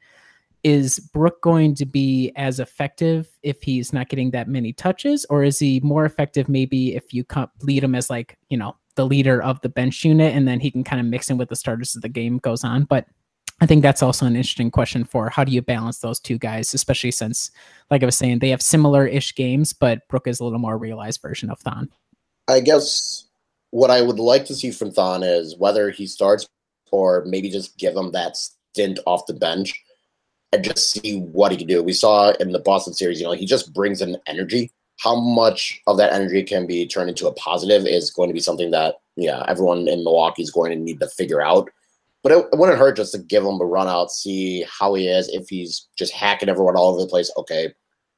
is Brook going to be as effective if he's not getting that many touches, or is he more effective maybe if you lead him as like you know the leader of the bench unit, and then he can kind of mix in with the starters as the game goes on? But I think that's also an interesting question for how do you balance those two guys, especially since, like I was saying, they have similar-ish games, but Brook is a little more realized version of Thon. I guess what I would like to see from Thon is whether he starts or maybe just give him that stint off the bench and just see what he can do. We saw in the Boston series, you know, he just brings in energy. How much of that energy can be turned into a positive is going to be something that, yeah, everyone in Milwaukee is going to need to figure out. But it, it wouldn't hurt just to give him a run out, see how he is. If he's just hacking everyone all over the place, okay,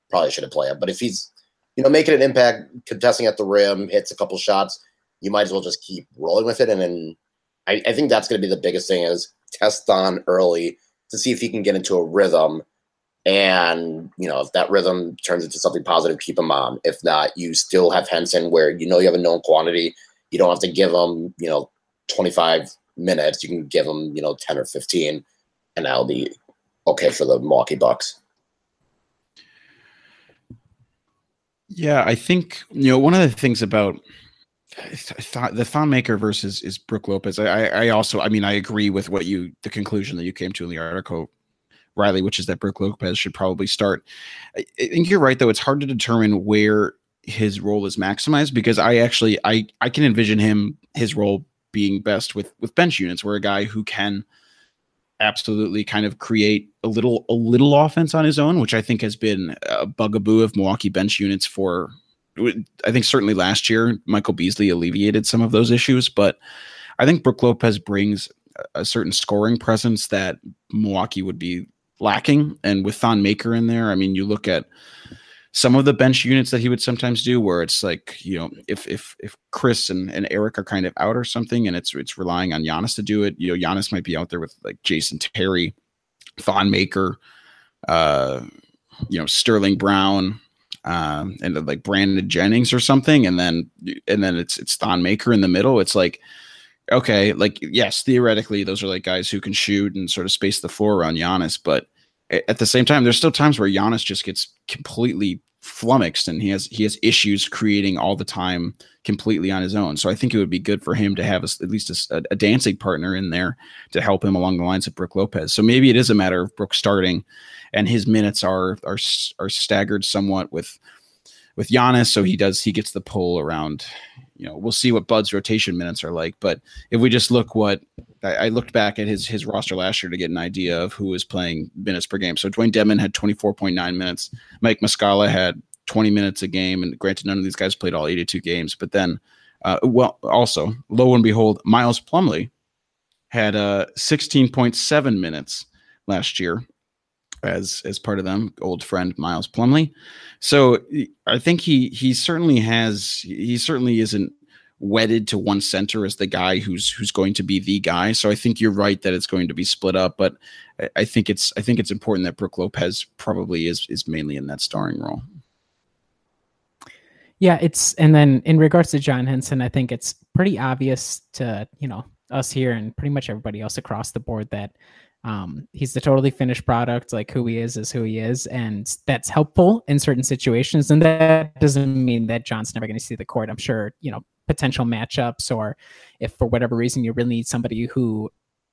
probably shouldn't play him. But if he's, you know, making an impact, contesting at the rim, hits a couple shots, you might as well just keep rolling with it. And then I, I think that's going to be the biggest thing is test Thon early to see if he can get into a rhythm. And, you know, if that rhythm turns into something positive, keep him on. If not, you still have Henson where you know you have a known quantity. You don't have to give him, you know, 25 minutes. You can give him, you know, 10 or 15, and that'll be okay for the Milwaukee Bucks. Yeah, I think you know one of the things about thought the Thon Maker versus is Brook Lopez. I, I also, I mean, I agree with what you, the conclusion that you came to in the article, Riley, which is that Brook Lopez should probably start. I think you're right, though. It's hard to determine where his role is maximized because I actually, I, I can envision him his role being best with with bench units, where a guy who can absolutely kind of create a little a little offense on his own, which I think has been a bugaboo of Milwaukee bench units for I think certainly last year Michael Beasley alleviated some of those issues, but I think Brook Lopez brings a certain scoring presence that Milwaukee would be lacking. And with Thon Maker in there, I mean, you look at some of the bench units that he would sometimes do where it's like, you know, if if if Khris and, and Eric are kind of out or something and it's it's relying on Giannis to do it, you know, Giannis might be out there with like Jason Terry, Thon Maker, uh, you know, Sterling Brown, um, and like Brandon Jennings or something, and then and then it's it's Thon Maker in the middle. It's like okay, like yes, theoretically those are like guys who can shoot and sort of space the floor around Giannis, but at the same time, there's still times where Giannis just gets completely flummoxed and he has he has issues creating all the time completely on his own. So I think it would be good for him to have a, at least a, a, dancing partner in there to help him along the lines of Brook Lopez. So maybe it is a matter of Brook starting and his minutes are are are staggered somewhat with with Giannis, so he does he gets the pull around. You know, we'll see what Bud's rotation minutes are like. But if we just look what I, I looked back at his his roster last year to get an idea of who was playing minutes per game. So Dewayne Dedmon had 24.9 minutes. Mike Muscala had 20 minutes a game, and granted, none of these guys played all 82 games. But then, uh, well, also lo and behold, Miles Plumlee had uh, 16.7 minutes last year as as part of them, old friend Miles Plumlee. So I think he he certainly has he certainly isn't wedded to one center as the guy who's who's going to be the guy. So I think you're right that it's going to be split up, but I think it's I think it's important that Brook Lopez probably is is mainly in that starring role. Yeah, it's and then in regards to John Henson, I think it's pretty obvious to, you know, us here and pretty much everybody else across the board that um, he's the totally finished product. Like who he is is who he is, and that's helpful in certain situations. And that doesn't mean that John's never going to see the court. I'm sure you know potential matchups, or if for whatever reason you really need somebody who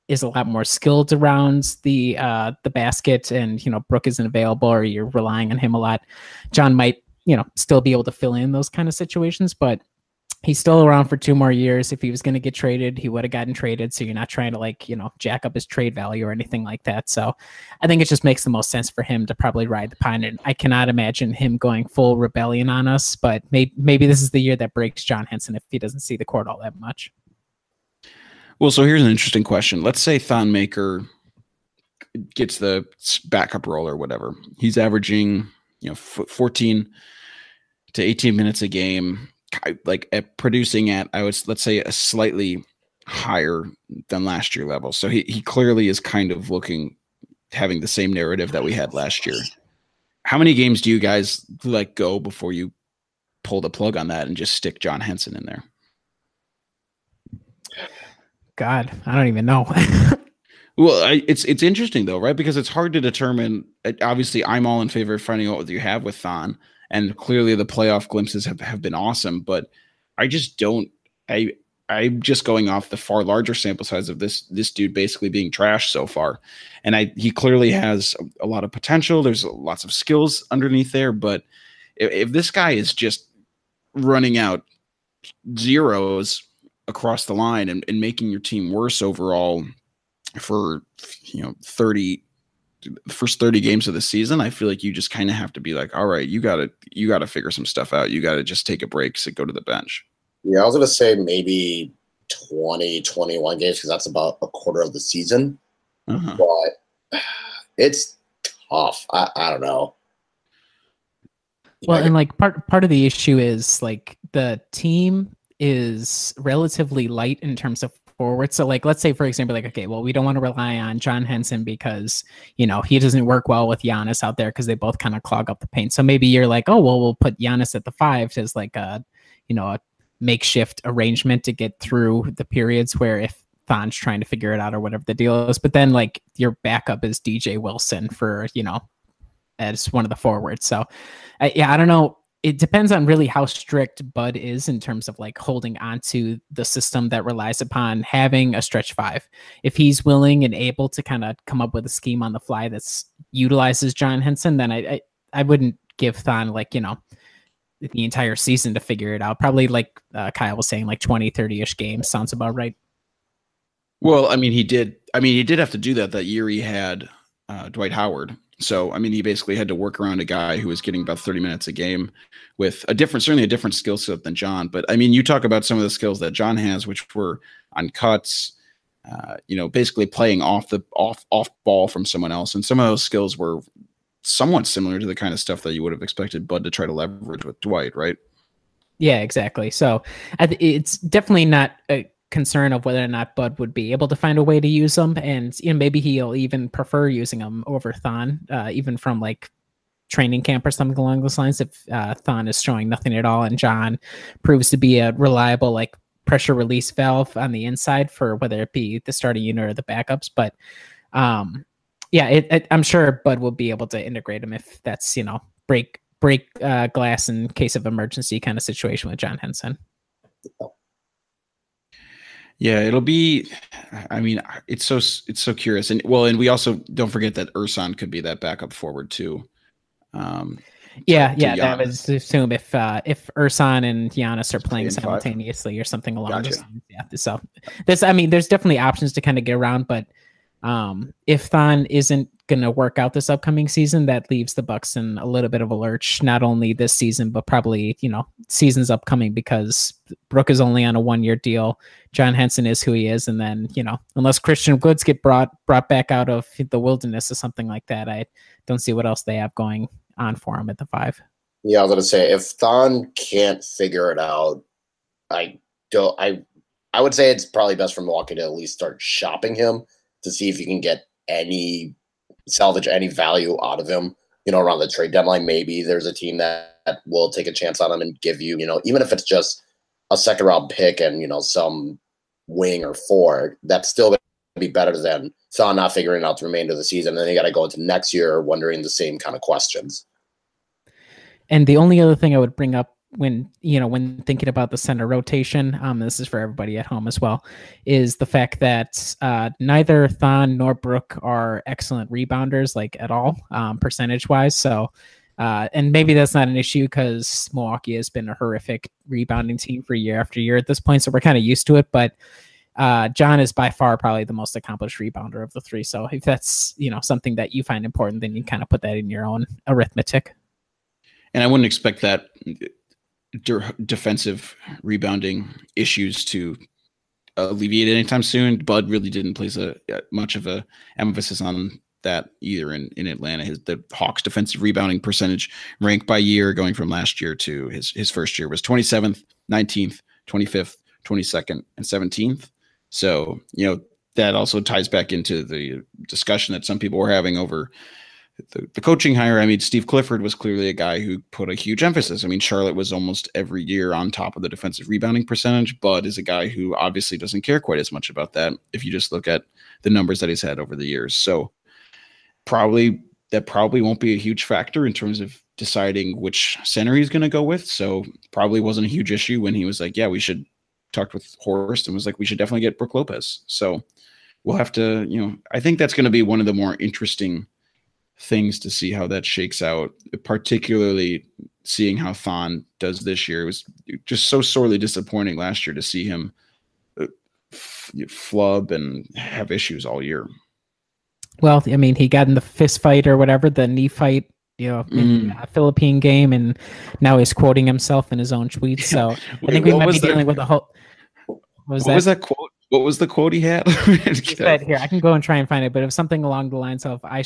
is a lot more skilled around the uh, the basket, and you know Brook isn't available, or you're relying on him a lot. John might you know still be able to fill in those kind of situations, but he's still around for two more years. If he was going to get traded, he would have gotten traded. So you're not trying to like, you know, jack up his trade value or anything like that. So I think it just makes the most sense for him to probably ride the pine. And I cannot imagine him going full rebellion on us, but may- maybe this is the year that breaks John Henson if he doesn't see the court all that much. Well, so here's an interesting question. Let's say Thon Maker gets the backup role or whatever. He's averaging, you know, 14 to 18 minutes a game like at producing at I would let's say a slightly higher than last year level. So he he clearly is kind of looking having the same narrative that we had last year. How many games do you guys like go before you pull the plug on that and just stick John Henson in there? God, I don't even know. [laughs] well, I, it's it's interesting though, right? Because it's hard to determine. Obviously, I'm all in favor of finding out what you have with Thon and clearly the playoff glimpses have, have been awesome but i just don't i i'm just going off the far larger sample size of this this dude basically being trashed so far. And i he clearly has a, a lot of potential. There's lots of skills underneath there but if, if this guy is just running out zeros across the line and, and making your team worse overall for you know 30 the first 30 games of the season, I feel like you just kind of have to be like, all right, you gotta you gotta figure some stuff out. You gotta just take a break, so go to the bench. Yeah, I was gonna say maybe 20, 21 games because that's about a quarter of the season. Uh-huh. But it's tough. I, I don't know. Well, and like part part of the issue is like the team is relatively light in terms of forward. So like let's say for example, like okay, well we don't want to rely on John Henson because you know he doesn't work well with Giannis out there because they both kind of clog up the paint. So maybe you're like, oh well, we'll put Giannis at the five as like a you know a makeshift arrangement to get through the periods where if Thon's trying to figure it out or whatever the deal is. But then like your backup is DJ Wilson for you know as one of the forwards. So uh, yeah, I don't know. It depends on really how strict Bud is in terms of like holding onto the system that relies upon having a stretch five. If he's willing and able to kind of come up with a scheme on the fly that's utilizes John Henson, then I, I I wouldn't give Thon like you know the entire season to figure it out. Probably like uh, Kyle was saying, like 20, 30 ish games sounds about right. Well, I mean, he did. I mean, he did have to do that that year. He had uh, Dwight Howard. So, I mean, he basically had to work around a guy who was getting about 30 minutes a game with a different, certainly a different skill set than John. But I mean, you talk about some of the skills that John has, which were on cuts, uh, you know, basically playing off the off off ball from someone else, and some of those skills were somewhat similar to the kind of stuff that you would have expected Bud to try to leverage with Dwight, right? Yeah, exactly. So it's definitely not a concern of whether or not Bud would be able to find a way to use them, and you know maybe he'll even prefer using them over Thon, uh, even from like training camp or something along those lines. If uh, Thon is showing nothing at all, and John proves to be a reliable like pressure release valve on the inside for whether it be the starting unit or the backups, but um, yeah, it, it, I'm sure Bud will be able to integrate him if that's you know break break uh, glass in case of emergency kind of situation with John Henson. Yeah, it'll be. I mean, it's so it's so curious, and well, and we also don't forget that Ersan could be that backup forward too. Um, yeah, yeah, that was assume if uh, if Ersan and Giannis are playing simultaneously five. or something along gotcha. those lines. Yeah, so this, I mean, there's definitely options to kind of get around, but um, if Thon isn't going to work out this upcoming season, that leaves the Bucks in a little bit of a lurch, not only this season, but probably, you know, seasons upcoming because Brook is only on a one year deal. John Henson is who he is. And then, you know, unless Christian Woods get brought brought back out of the wilderness or something like that, I don't see what else they have going on for him at the five. Yeah, I was gonna say if Thon can't figure it out, I don't I I would say it's probably best for Milwaukee to at least start shopping him to see if you can get any salvage any value out of him. You know, around the trade deadline, maybe there's a team that, that will take a chance on him and give you, you know, even if it's just a second round pick and you know some wing or four, that's still going to be better than Thon not figuring out the remainder of the season. And then you got to go into next year wondering the same kind of questions. And the only other thing I would bring up when you know when thinking about the center rotation um this is for everybody at home as well is the fact that uh neither thon nor brook are excellent rebounders like at all um percentage wise so uh and maybe that's not an issue because milwaukee has been a horrific rebounding team for year after year at this point so we're kind of used to it but uh, John is by far probably the most accomplished rebounder of the three. So if that's you know something that you find important, then you kind of put that in your own arithmetic. And I wouldn't expect that de- defensive rebounding issues to uh, alleviate anytime soon. Bud really didn't place a, a, much of a emphasis on that either in, in Atlanta. His the Hawks defensive rebounding percentage ranked by year going from last year to his his first year was 27th, 19th, 25th, 22nd, and 17th. So, you know, that also ties back into the discussion that some people were having over the, the coaching hire, I mean, Steve Clifford was clearly a guy who put a huge emphasis. I mean, Charlotte was almost every year on top of the defensive rebounding percentage. Bud is a guy who obviously doesn't care quite as much about that if you just look at the numbers that he's had over the years. So probably that probably won't be a huge factor in terms of deciding which center he's going to go with. So probably wasn't a huge issue when he was like, yeah, we should talk with Horst and was like, we should definitely get Brook Lopez. So we'll have to, you know, I think that's going to be one of the more interesting – things to see how that shakes out, particularly seeing how Thon does this year. It was just so sorely disappointing last year to see him uh, flub and have issues all year. Well, I mean, he got in the fist fight or whatever, the knee fight, you know, in mm. a Philippine game, and now he's quoting himself in his own tweets. So [laughs] I think we might be that? dealing with a whole. What was, what that? was that quote? What was the quote he had? [laughs] he said, here, I can go and try and find it, but it was something along the lines of, I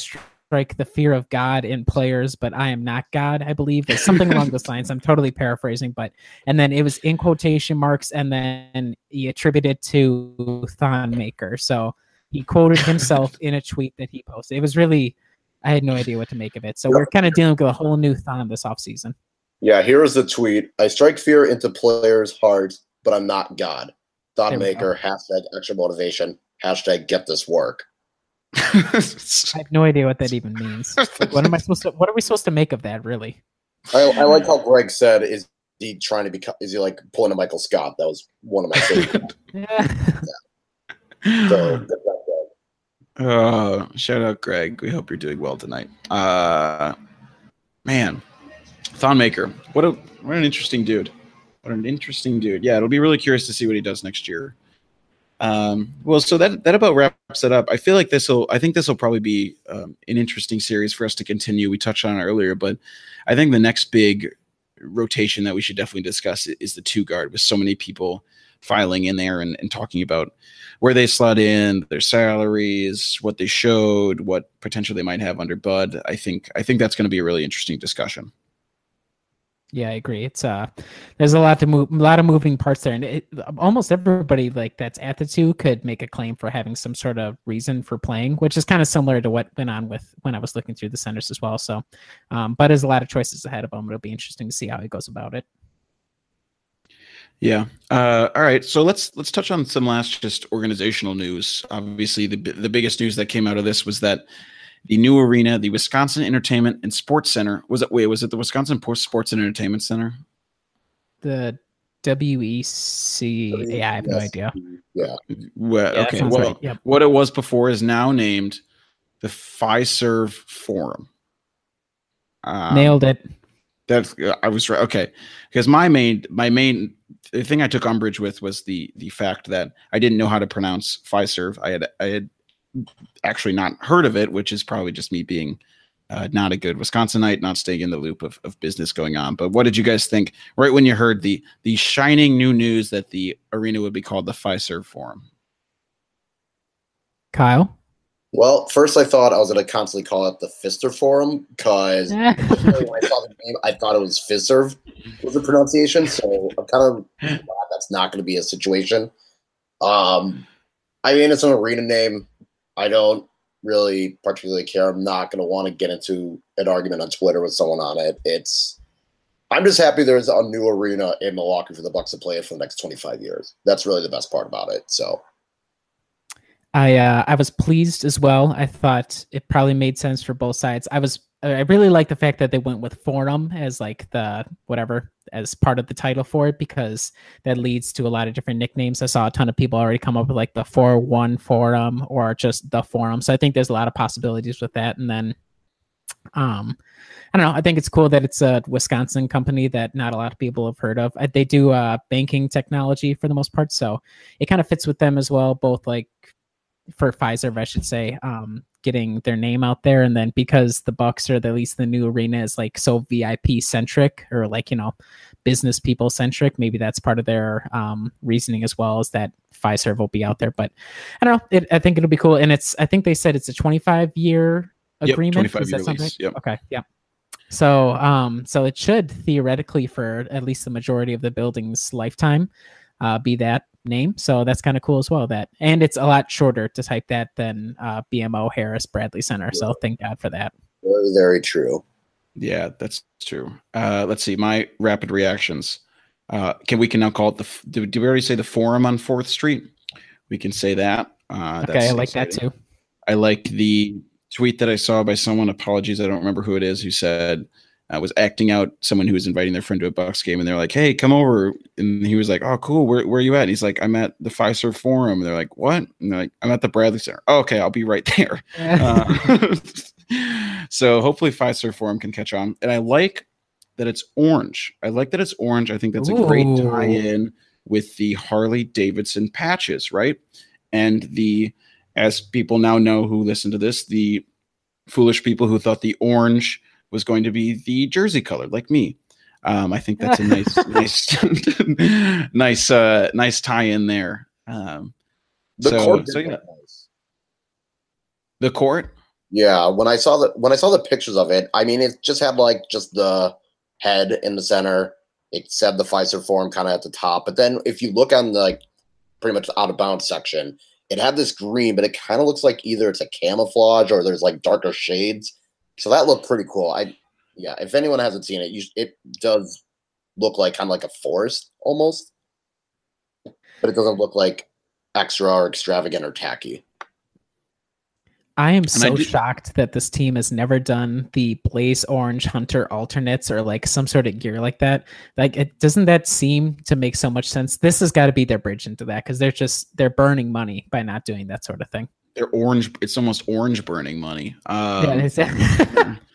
strike the fear of God in players, but I am not God, I believe. There's something along those lines. I'm totally paraphrasing, but and then it was in quotation marks, and then he attributed to Thon Maker. So he quoted himself [laughs] in a tweet that he posted. It was really I had no idea what to make of it. So we're kind of dealing with a whole new Thon this offseason. Yeah, here is the tweet. I strike fear into players' hearts, but I'm not God. Thon maker, hashtag extra motivation, hashtag get this work. I have no idea what that even means. Like, what am I supposed to? What are we supposed to make of that? Really? I, I like how Greg said, is he trying to become, is he like pulling a Michael Scott? That was one of my favorite. [laughs] Yeah. so, good Greg. Uh, shout out Greg. We hope you're doing well tonight. Uh, man, Thon Maker. What a what an interesting dude. What an interesting dude. Yeah, it'll be really curious to see what he does next year. Um, well, so that that about wraps it up. I feel like this will. I think this will probably be um, an interesting series for us to continue. We touched on earlier, but I think the next big rotation that we should definitely discuss is the two guard with so many people filing in there and, and talking about where they slot in, their salaries, what they showed, what potential they might have under Bud. I think I think that's going to be a really interesting discussion. Yeah, I agree. It's uh, there's a lot to move, a lot of moving parts there, and it, almost everybody like that's at the two could make a claim for having some sort of reason for playing, which is kind of similar to what went on with when I was looking through the centers as well. So, um, but there's a lot of choices ahead of him. It'll be interesting to see how he goes about it. Yeah. Uh, all right. So let's let's touch on some last just organizational news. Obviously, the the biggest news that came out of this was that the new arena, the Wisconsin Entertainment and Sports Center, was it? Wait, was it the Wisconsin Por- Sports and Entertainment Center? The WEC, yeah, I have no idea. Yeah. Well, Yeah, okay. sounds Well, right. Yep. what it was before is now named the Fiserv Forum. Um, Nailed it. That's I was right. Okay, because my main my main the thing I took umbrage with was the the fact that I didn't know how to pronounce Fiserv. I had I had actually not heard of it, which is probably just me being uh, not a good Wisconsinite, not staying in the loop of, of business going on. But what did you guys think right when you heard the the shining new news that the arena would be called the Fiserv Forum? Kyle. Well, first I thought I was going to constantly call it the Fister Forum because [laughs] when I saw the name, I thought it was Fiserv was the pronunciation. So I'm kind of glad that's not going to be a situation. Um, I mean, it's an arena name. I don't really particularly care. I'm not going to want to get into an argument on Twitter with someone on it. It's I'm just happy there's a new arena in Milwaukee for the Bucks to play it for the next 25 years. That's really the best part about it. So I uh, I was pleased as well. I thought it probably made sense for both sides. I was I really like the fact that they went with forum as like the whatever as part of the title for it because that leads to a lot of different nicknames. I saw a ton of people already come up with like the four one forum or just the forum. So I think there's a lot of possibilities with that. And then um I don't know. I think it's cool that it's a Wisconsin company that not a lot of people have heard of. They do uh, banking technology for the most part, so it kind of fits with them as well. Both like for Fiserv, I should say, um, getting their name out there, and then because the Bucks or the, at least the new arena is like so VIP centric or like you know business people centric. Maybe that's part of their um, reasoning as well is that Fiserv will be out there. But I don't know. It, I think it'll be cool, and it's I think they said it's a 25 year Yep, agreement. 25 Is that year something? lease, yep. Okay. Yeah. So, um, so it should theoretically, for at least the majority of the building's lifetime, uh, be that name. So that's kind of cool as well. That and it's a lot shorter to type that than uh, BMO Harris Bradley Center. So thank God for that. very, very true. Yeah, that's true. Uh, let's see my rapid reactions. Uh, can we can now call it the? f- Did, did we already say the Forum on Fourth Street? We can say that. Uh, Okay, I that's like that too. I like the tweet that I saw by someone. Apologies, I don't remember who it is. Who said uh, was acting out someone who was inviting their friend to a Bucks game, and they're like, "Hey, come over," and he was like, "Oh, cool. Where where are you at?" And he's like, "I'm at the Fiserv Forum." And they're like, "What?" And they're like, "I'm at the Bradley Center." Oh, okay, I'll be right there. Uh, [laughs] so hopefully Fiserv Forum can catch on. And I like that it's orange. I like that it's orange. I think that's a great tie-in with the Harley Davidson patches, right? And the as people now know who listen to this, the foolish people who thought the orange was going to be the jersey color, like me. Um, I think that's a nice, [laughs] nice, [laughs] nice, uh, nice tie-in there. Um, The so, court so yeah, nice. the court. Yeah, when I saw the when I saw the pictures of it, I mean, it just had like just the head in the center. It said the Fiserv form kind of at the top, but then if you look on the like pretty much out of bounds section, it had this green, but it kind of looks like either it's a camouflage or there's like darker shades. So that looked pretty cool. I yeah, if anyone hasn't seen it, you it does look like kind of like a forest almost. but it doesn't look like extra or extravagant or tacky. I am I so do- shocked that this team has never done the Blaze Orange Hunter alternates or like some sort of gear like that. Like, it doesn't that seem to make so much sense? This has got to be their bridge into that because they're just they're burning money by not doing that sort of thing. They're orange. It's almost orange burning money. Um, yeah, [laughs]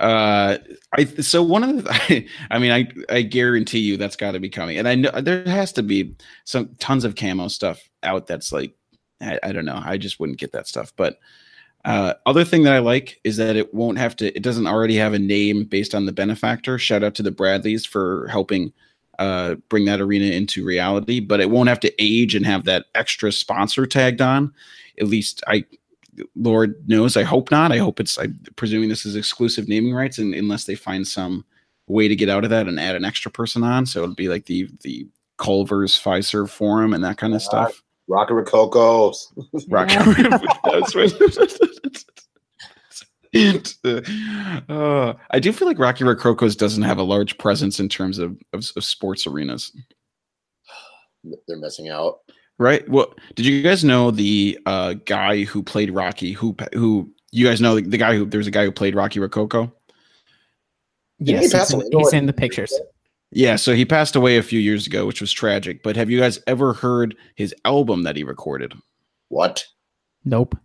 uh i so one of the [laughs] i mean i i guarantee you that's got to be coming and i know there has to be some tons of camo stuff out that's like I, I don't know i just wouldn't get that stuff but uh other thing that i like is that it won't have to it doesn't already have a name based on the benefactor shout out to the bradleys for helping uh bring that arena into reality but it won't have to age and have that extra sponsor tagged on at least i Lord knows. I hope not. I hope it's. I'm presuming this is exclusive naming rights, and unless they find some way to get out of that and add an extra person on, so it'll be like the the Culver's Fiserv forum and that kind of stuff. Rocky Rococo. Rock. That's [laughs] what- [laughs] [laughs] Uh, I do feel like Rocky Rococo's doesn't have a large presence in terms of, of, of sports arenas. [sighs] They're missing out. Right. Well, did you guys know the uh, guy who played Rocky? Who who you guys know the, the guy who there's a guy who played Rocky Rococo? Didn't he yes, he's, in, he's in the pictures. Yeah, so he passed away a few years ago, which was tragic. But have you guys ever heard his album that he recorded? What? Nope.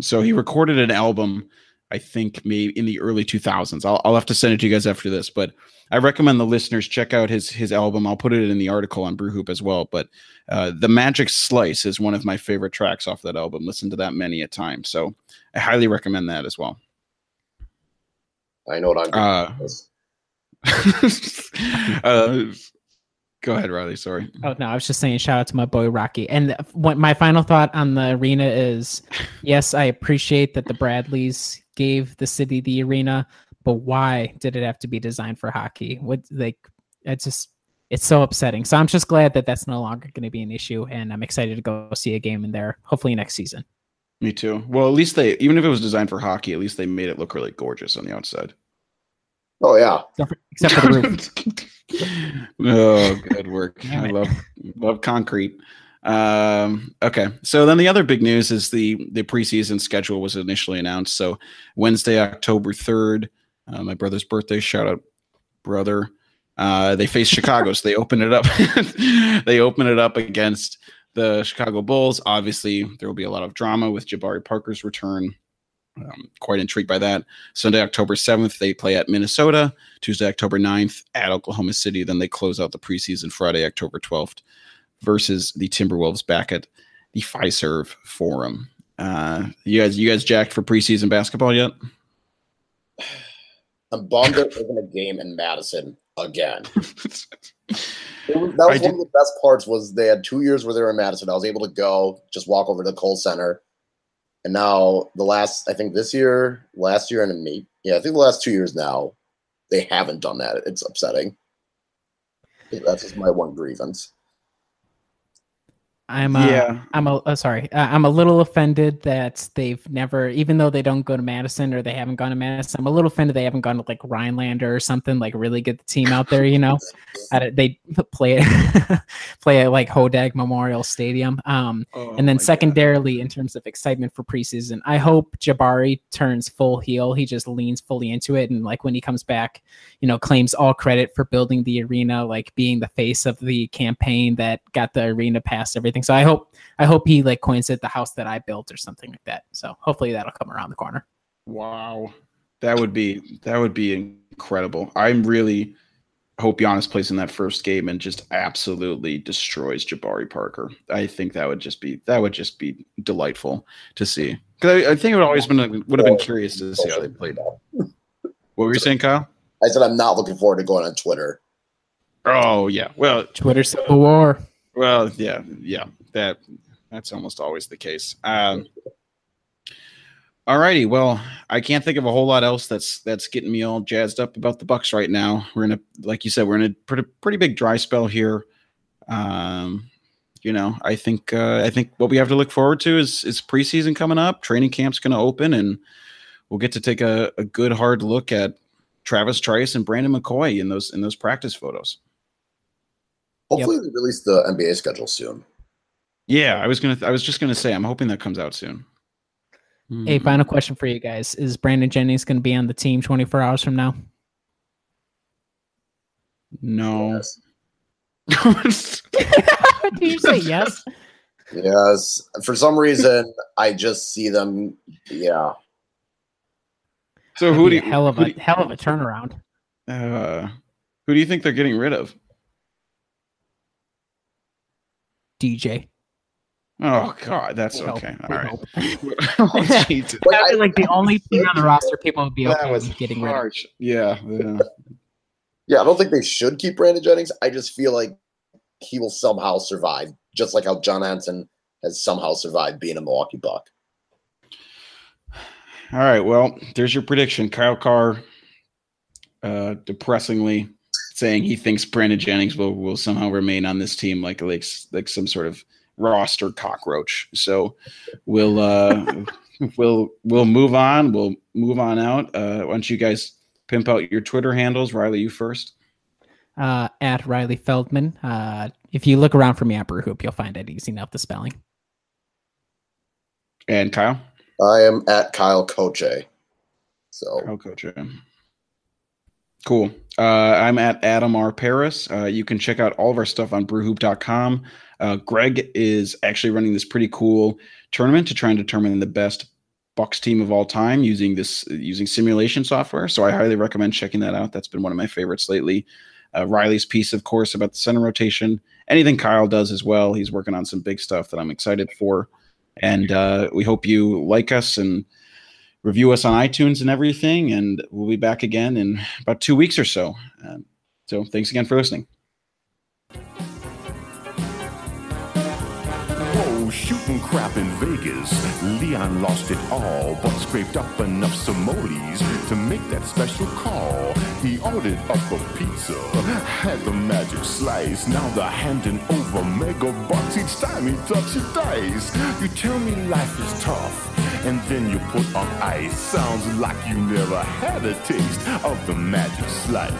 So he recorded an album, I think maybe in the early 2000s. I'll, I'll have to send it to you guys after this, but I recommend the listeners check out his his album. I'll put it in the article on Brewhoop as well. But uh, the Magic Slice is one of my favorite tracks off that album. Listen to that many a time. So I highly recommend that as well. I know what I'm Uh, doing. [laughs] uh, go ahead, Riley. Sorry. Oh no, I was just saying shout out to my boy Rocky. And what my final thought on the arena is yes, I appreciate that the Bradleys gave the city the arena, but why did it have to be designed for hockey? What like it's just it's so upsetting. So I'm just glad that that's no longer going to be an issue and I'm excited to go see a game in there hopefully next season. Me too. Well, at least they, even if it was designed for hockey, at least they made it look really gorgeous on the outside. Oh yeah. Except for, except for the roof. [laughs] oh, good work. I love love concrete. Um, okay, so then the other big news is the the preseason schedule was initially announced. So Wednesday, October third, uh, my brother's birthday. Shout out, brother. Uh, they face Chicago, so they open it up. [laughs] they open it up against the Chicago Bulls. Obviously, there will be a lot of drama with Jabari Parker's return. Um, quite intrigued by that. Sunday, October 7th, they play at Minnesota. Tuesday, October 9th, at Oklahoma City. Then they close out the preseason Friday, October 12th, versus the Timberwolves back at the Fiserv Forum. Uh, you guys, you guys jacked for preseason basketball yet? [sighs] I'm bummed there isn't a game in Madison again. [laughs] Was, that I was one did- of the best parts was they had two years where they were in Madison. I was able to go, just walk over to the Kohl Center. And now the last, I think this year, last year, and me, yeah, I think the last two years now, they haven't done that. It's upsetting. That's just my one grievance. I'm uh, Yeah. I'm a uh, sorry. Uh, I'm a little offended that they've never, even though they don't go to Madison or they haven't gone to Madison. I'm a little offended they haven't gone to like Rhinelander or something like really get the team out there. You know, they play it, [laughs] play at like Hodag Memorial Stadium. Um, Oh and then secondarily, in terms of excitement for preseason, I hope Jabari turns full heel. He just leans fully into it, and like when he comes back, you know, claims all credit for building the arena, like being the face of the campaign that got the arena past everything. So I hope, I hope he like coins it the house that I built or something like that. So hopefully that'll come around the corner. Wow, that would be that would be incredible. I'm really hope Giannis plays in that first game and just absolutely destroys Jabari Parker. I think that would just be that would just be delightful to see. Because I, I think it would always been would have been curious to see how they played. What were you saying, Kyle? I said I'm not looking forward to going on Twitter. Oh yeah. Well, Twitter Civil War. Well, yeah, yeah, that that's almost always the case. Um, alrighty, well, I can't think of a whole lot else that's that's getting me all jazzed up about the Bucks right now. We're in a, like you said, we're in a pretty pretty big dry spell here. Um, you know, I think uh, I think what we have to look forward to is is preseason coming up. Training camp's going to open, and we'll get to take a, a good hard look at Travis Trice and Brandon McCoy in those in those practice photos. Hopefully, they release the NBA schedule soon. Yeah, I was gonna. I was just gonna say. I'm hoping that comes out soon. A final question for you guys: Is Brandon Jennings going to be on the team 24 hours from now? No. Yes. [laughs] Did you say yes? Yes. For some reason, I just see them. Yeah. so who do you, hell of a do hell of a turnaround? uh, who do you think they're getting rid of? DJ. Oh God, that's We hope, okay. we All right. [laughs] oh, Jesus. Like, That'd be I- like the only thing on the roster people would be That okay was with getting rid of. Yeah, yeah. Yeah, I don't think they should keep Brandon Jennings. I just feel like he will somehow survive, just like how John Henson has somehow survived being a Milwaukee Buck. All right. Well, there's your prediction. Kyle Carr, uh, depressingly saying he thinks Brandon Jennings will will somehow remain on this team like like like some sort of roster cockroach. So we'll uh [laughs] we'll we'll move on. We'll move on out. Uh, why don't you guys pimp out your Twitter handles? Riley, you first. Uh, at Riley Feldman. Uh, if you look around for me at Brew Hoop, you'll find it easy enough. The spelling. And Kyle. I am at Kyle Koche. So Kyle Coach. yeah. Cool. Uh, I'm at Adam R. Paris. Uh, you can check out all of our stuff on brewhoop.com. Uh, Greg is actually running this pretty cool tournament to try and determine the best Bucks team of all time using this using simulation software. So I highly recommend checking that out. That's been one of my favorites lately. Uh, Riley's piece, of course, about the center rotation. Anything Kyle does as well. He's working on some big stuff that I'm excited for. And uh, we hope you like us and review us on iTunes and everything. And we'll be back again in about two weeks or so. Um, so thanks again for listening. Whoa, shooting crap in Vegas. Leon lost it all, but scraped up enough simoles to make that special call. He ordered up a pizza, had the magic slice. Now they're handing over mega bucks each time he touches dice. You tell me life is tough, and then you put on ice. Sounds like you never had a taste of the magic slice.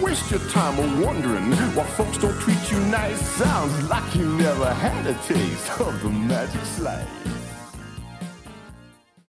Waste your time of wondering why folks don't treat you nice. Sounds like you never had a taste of the magic slice.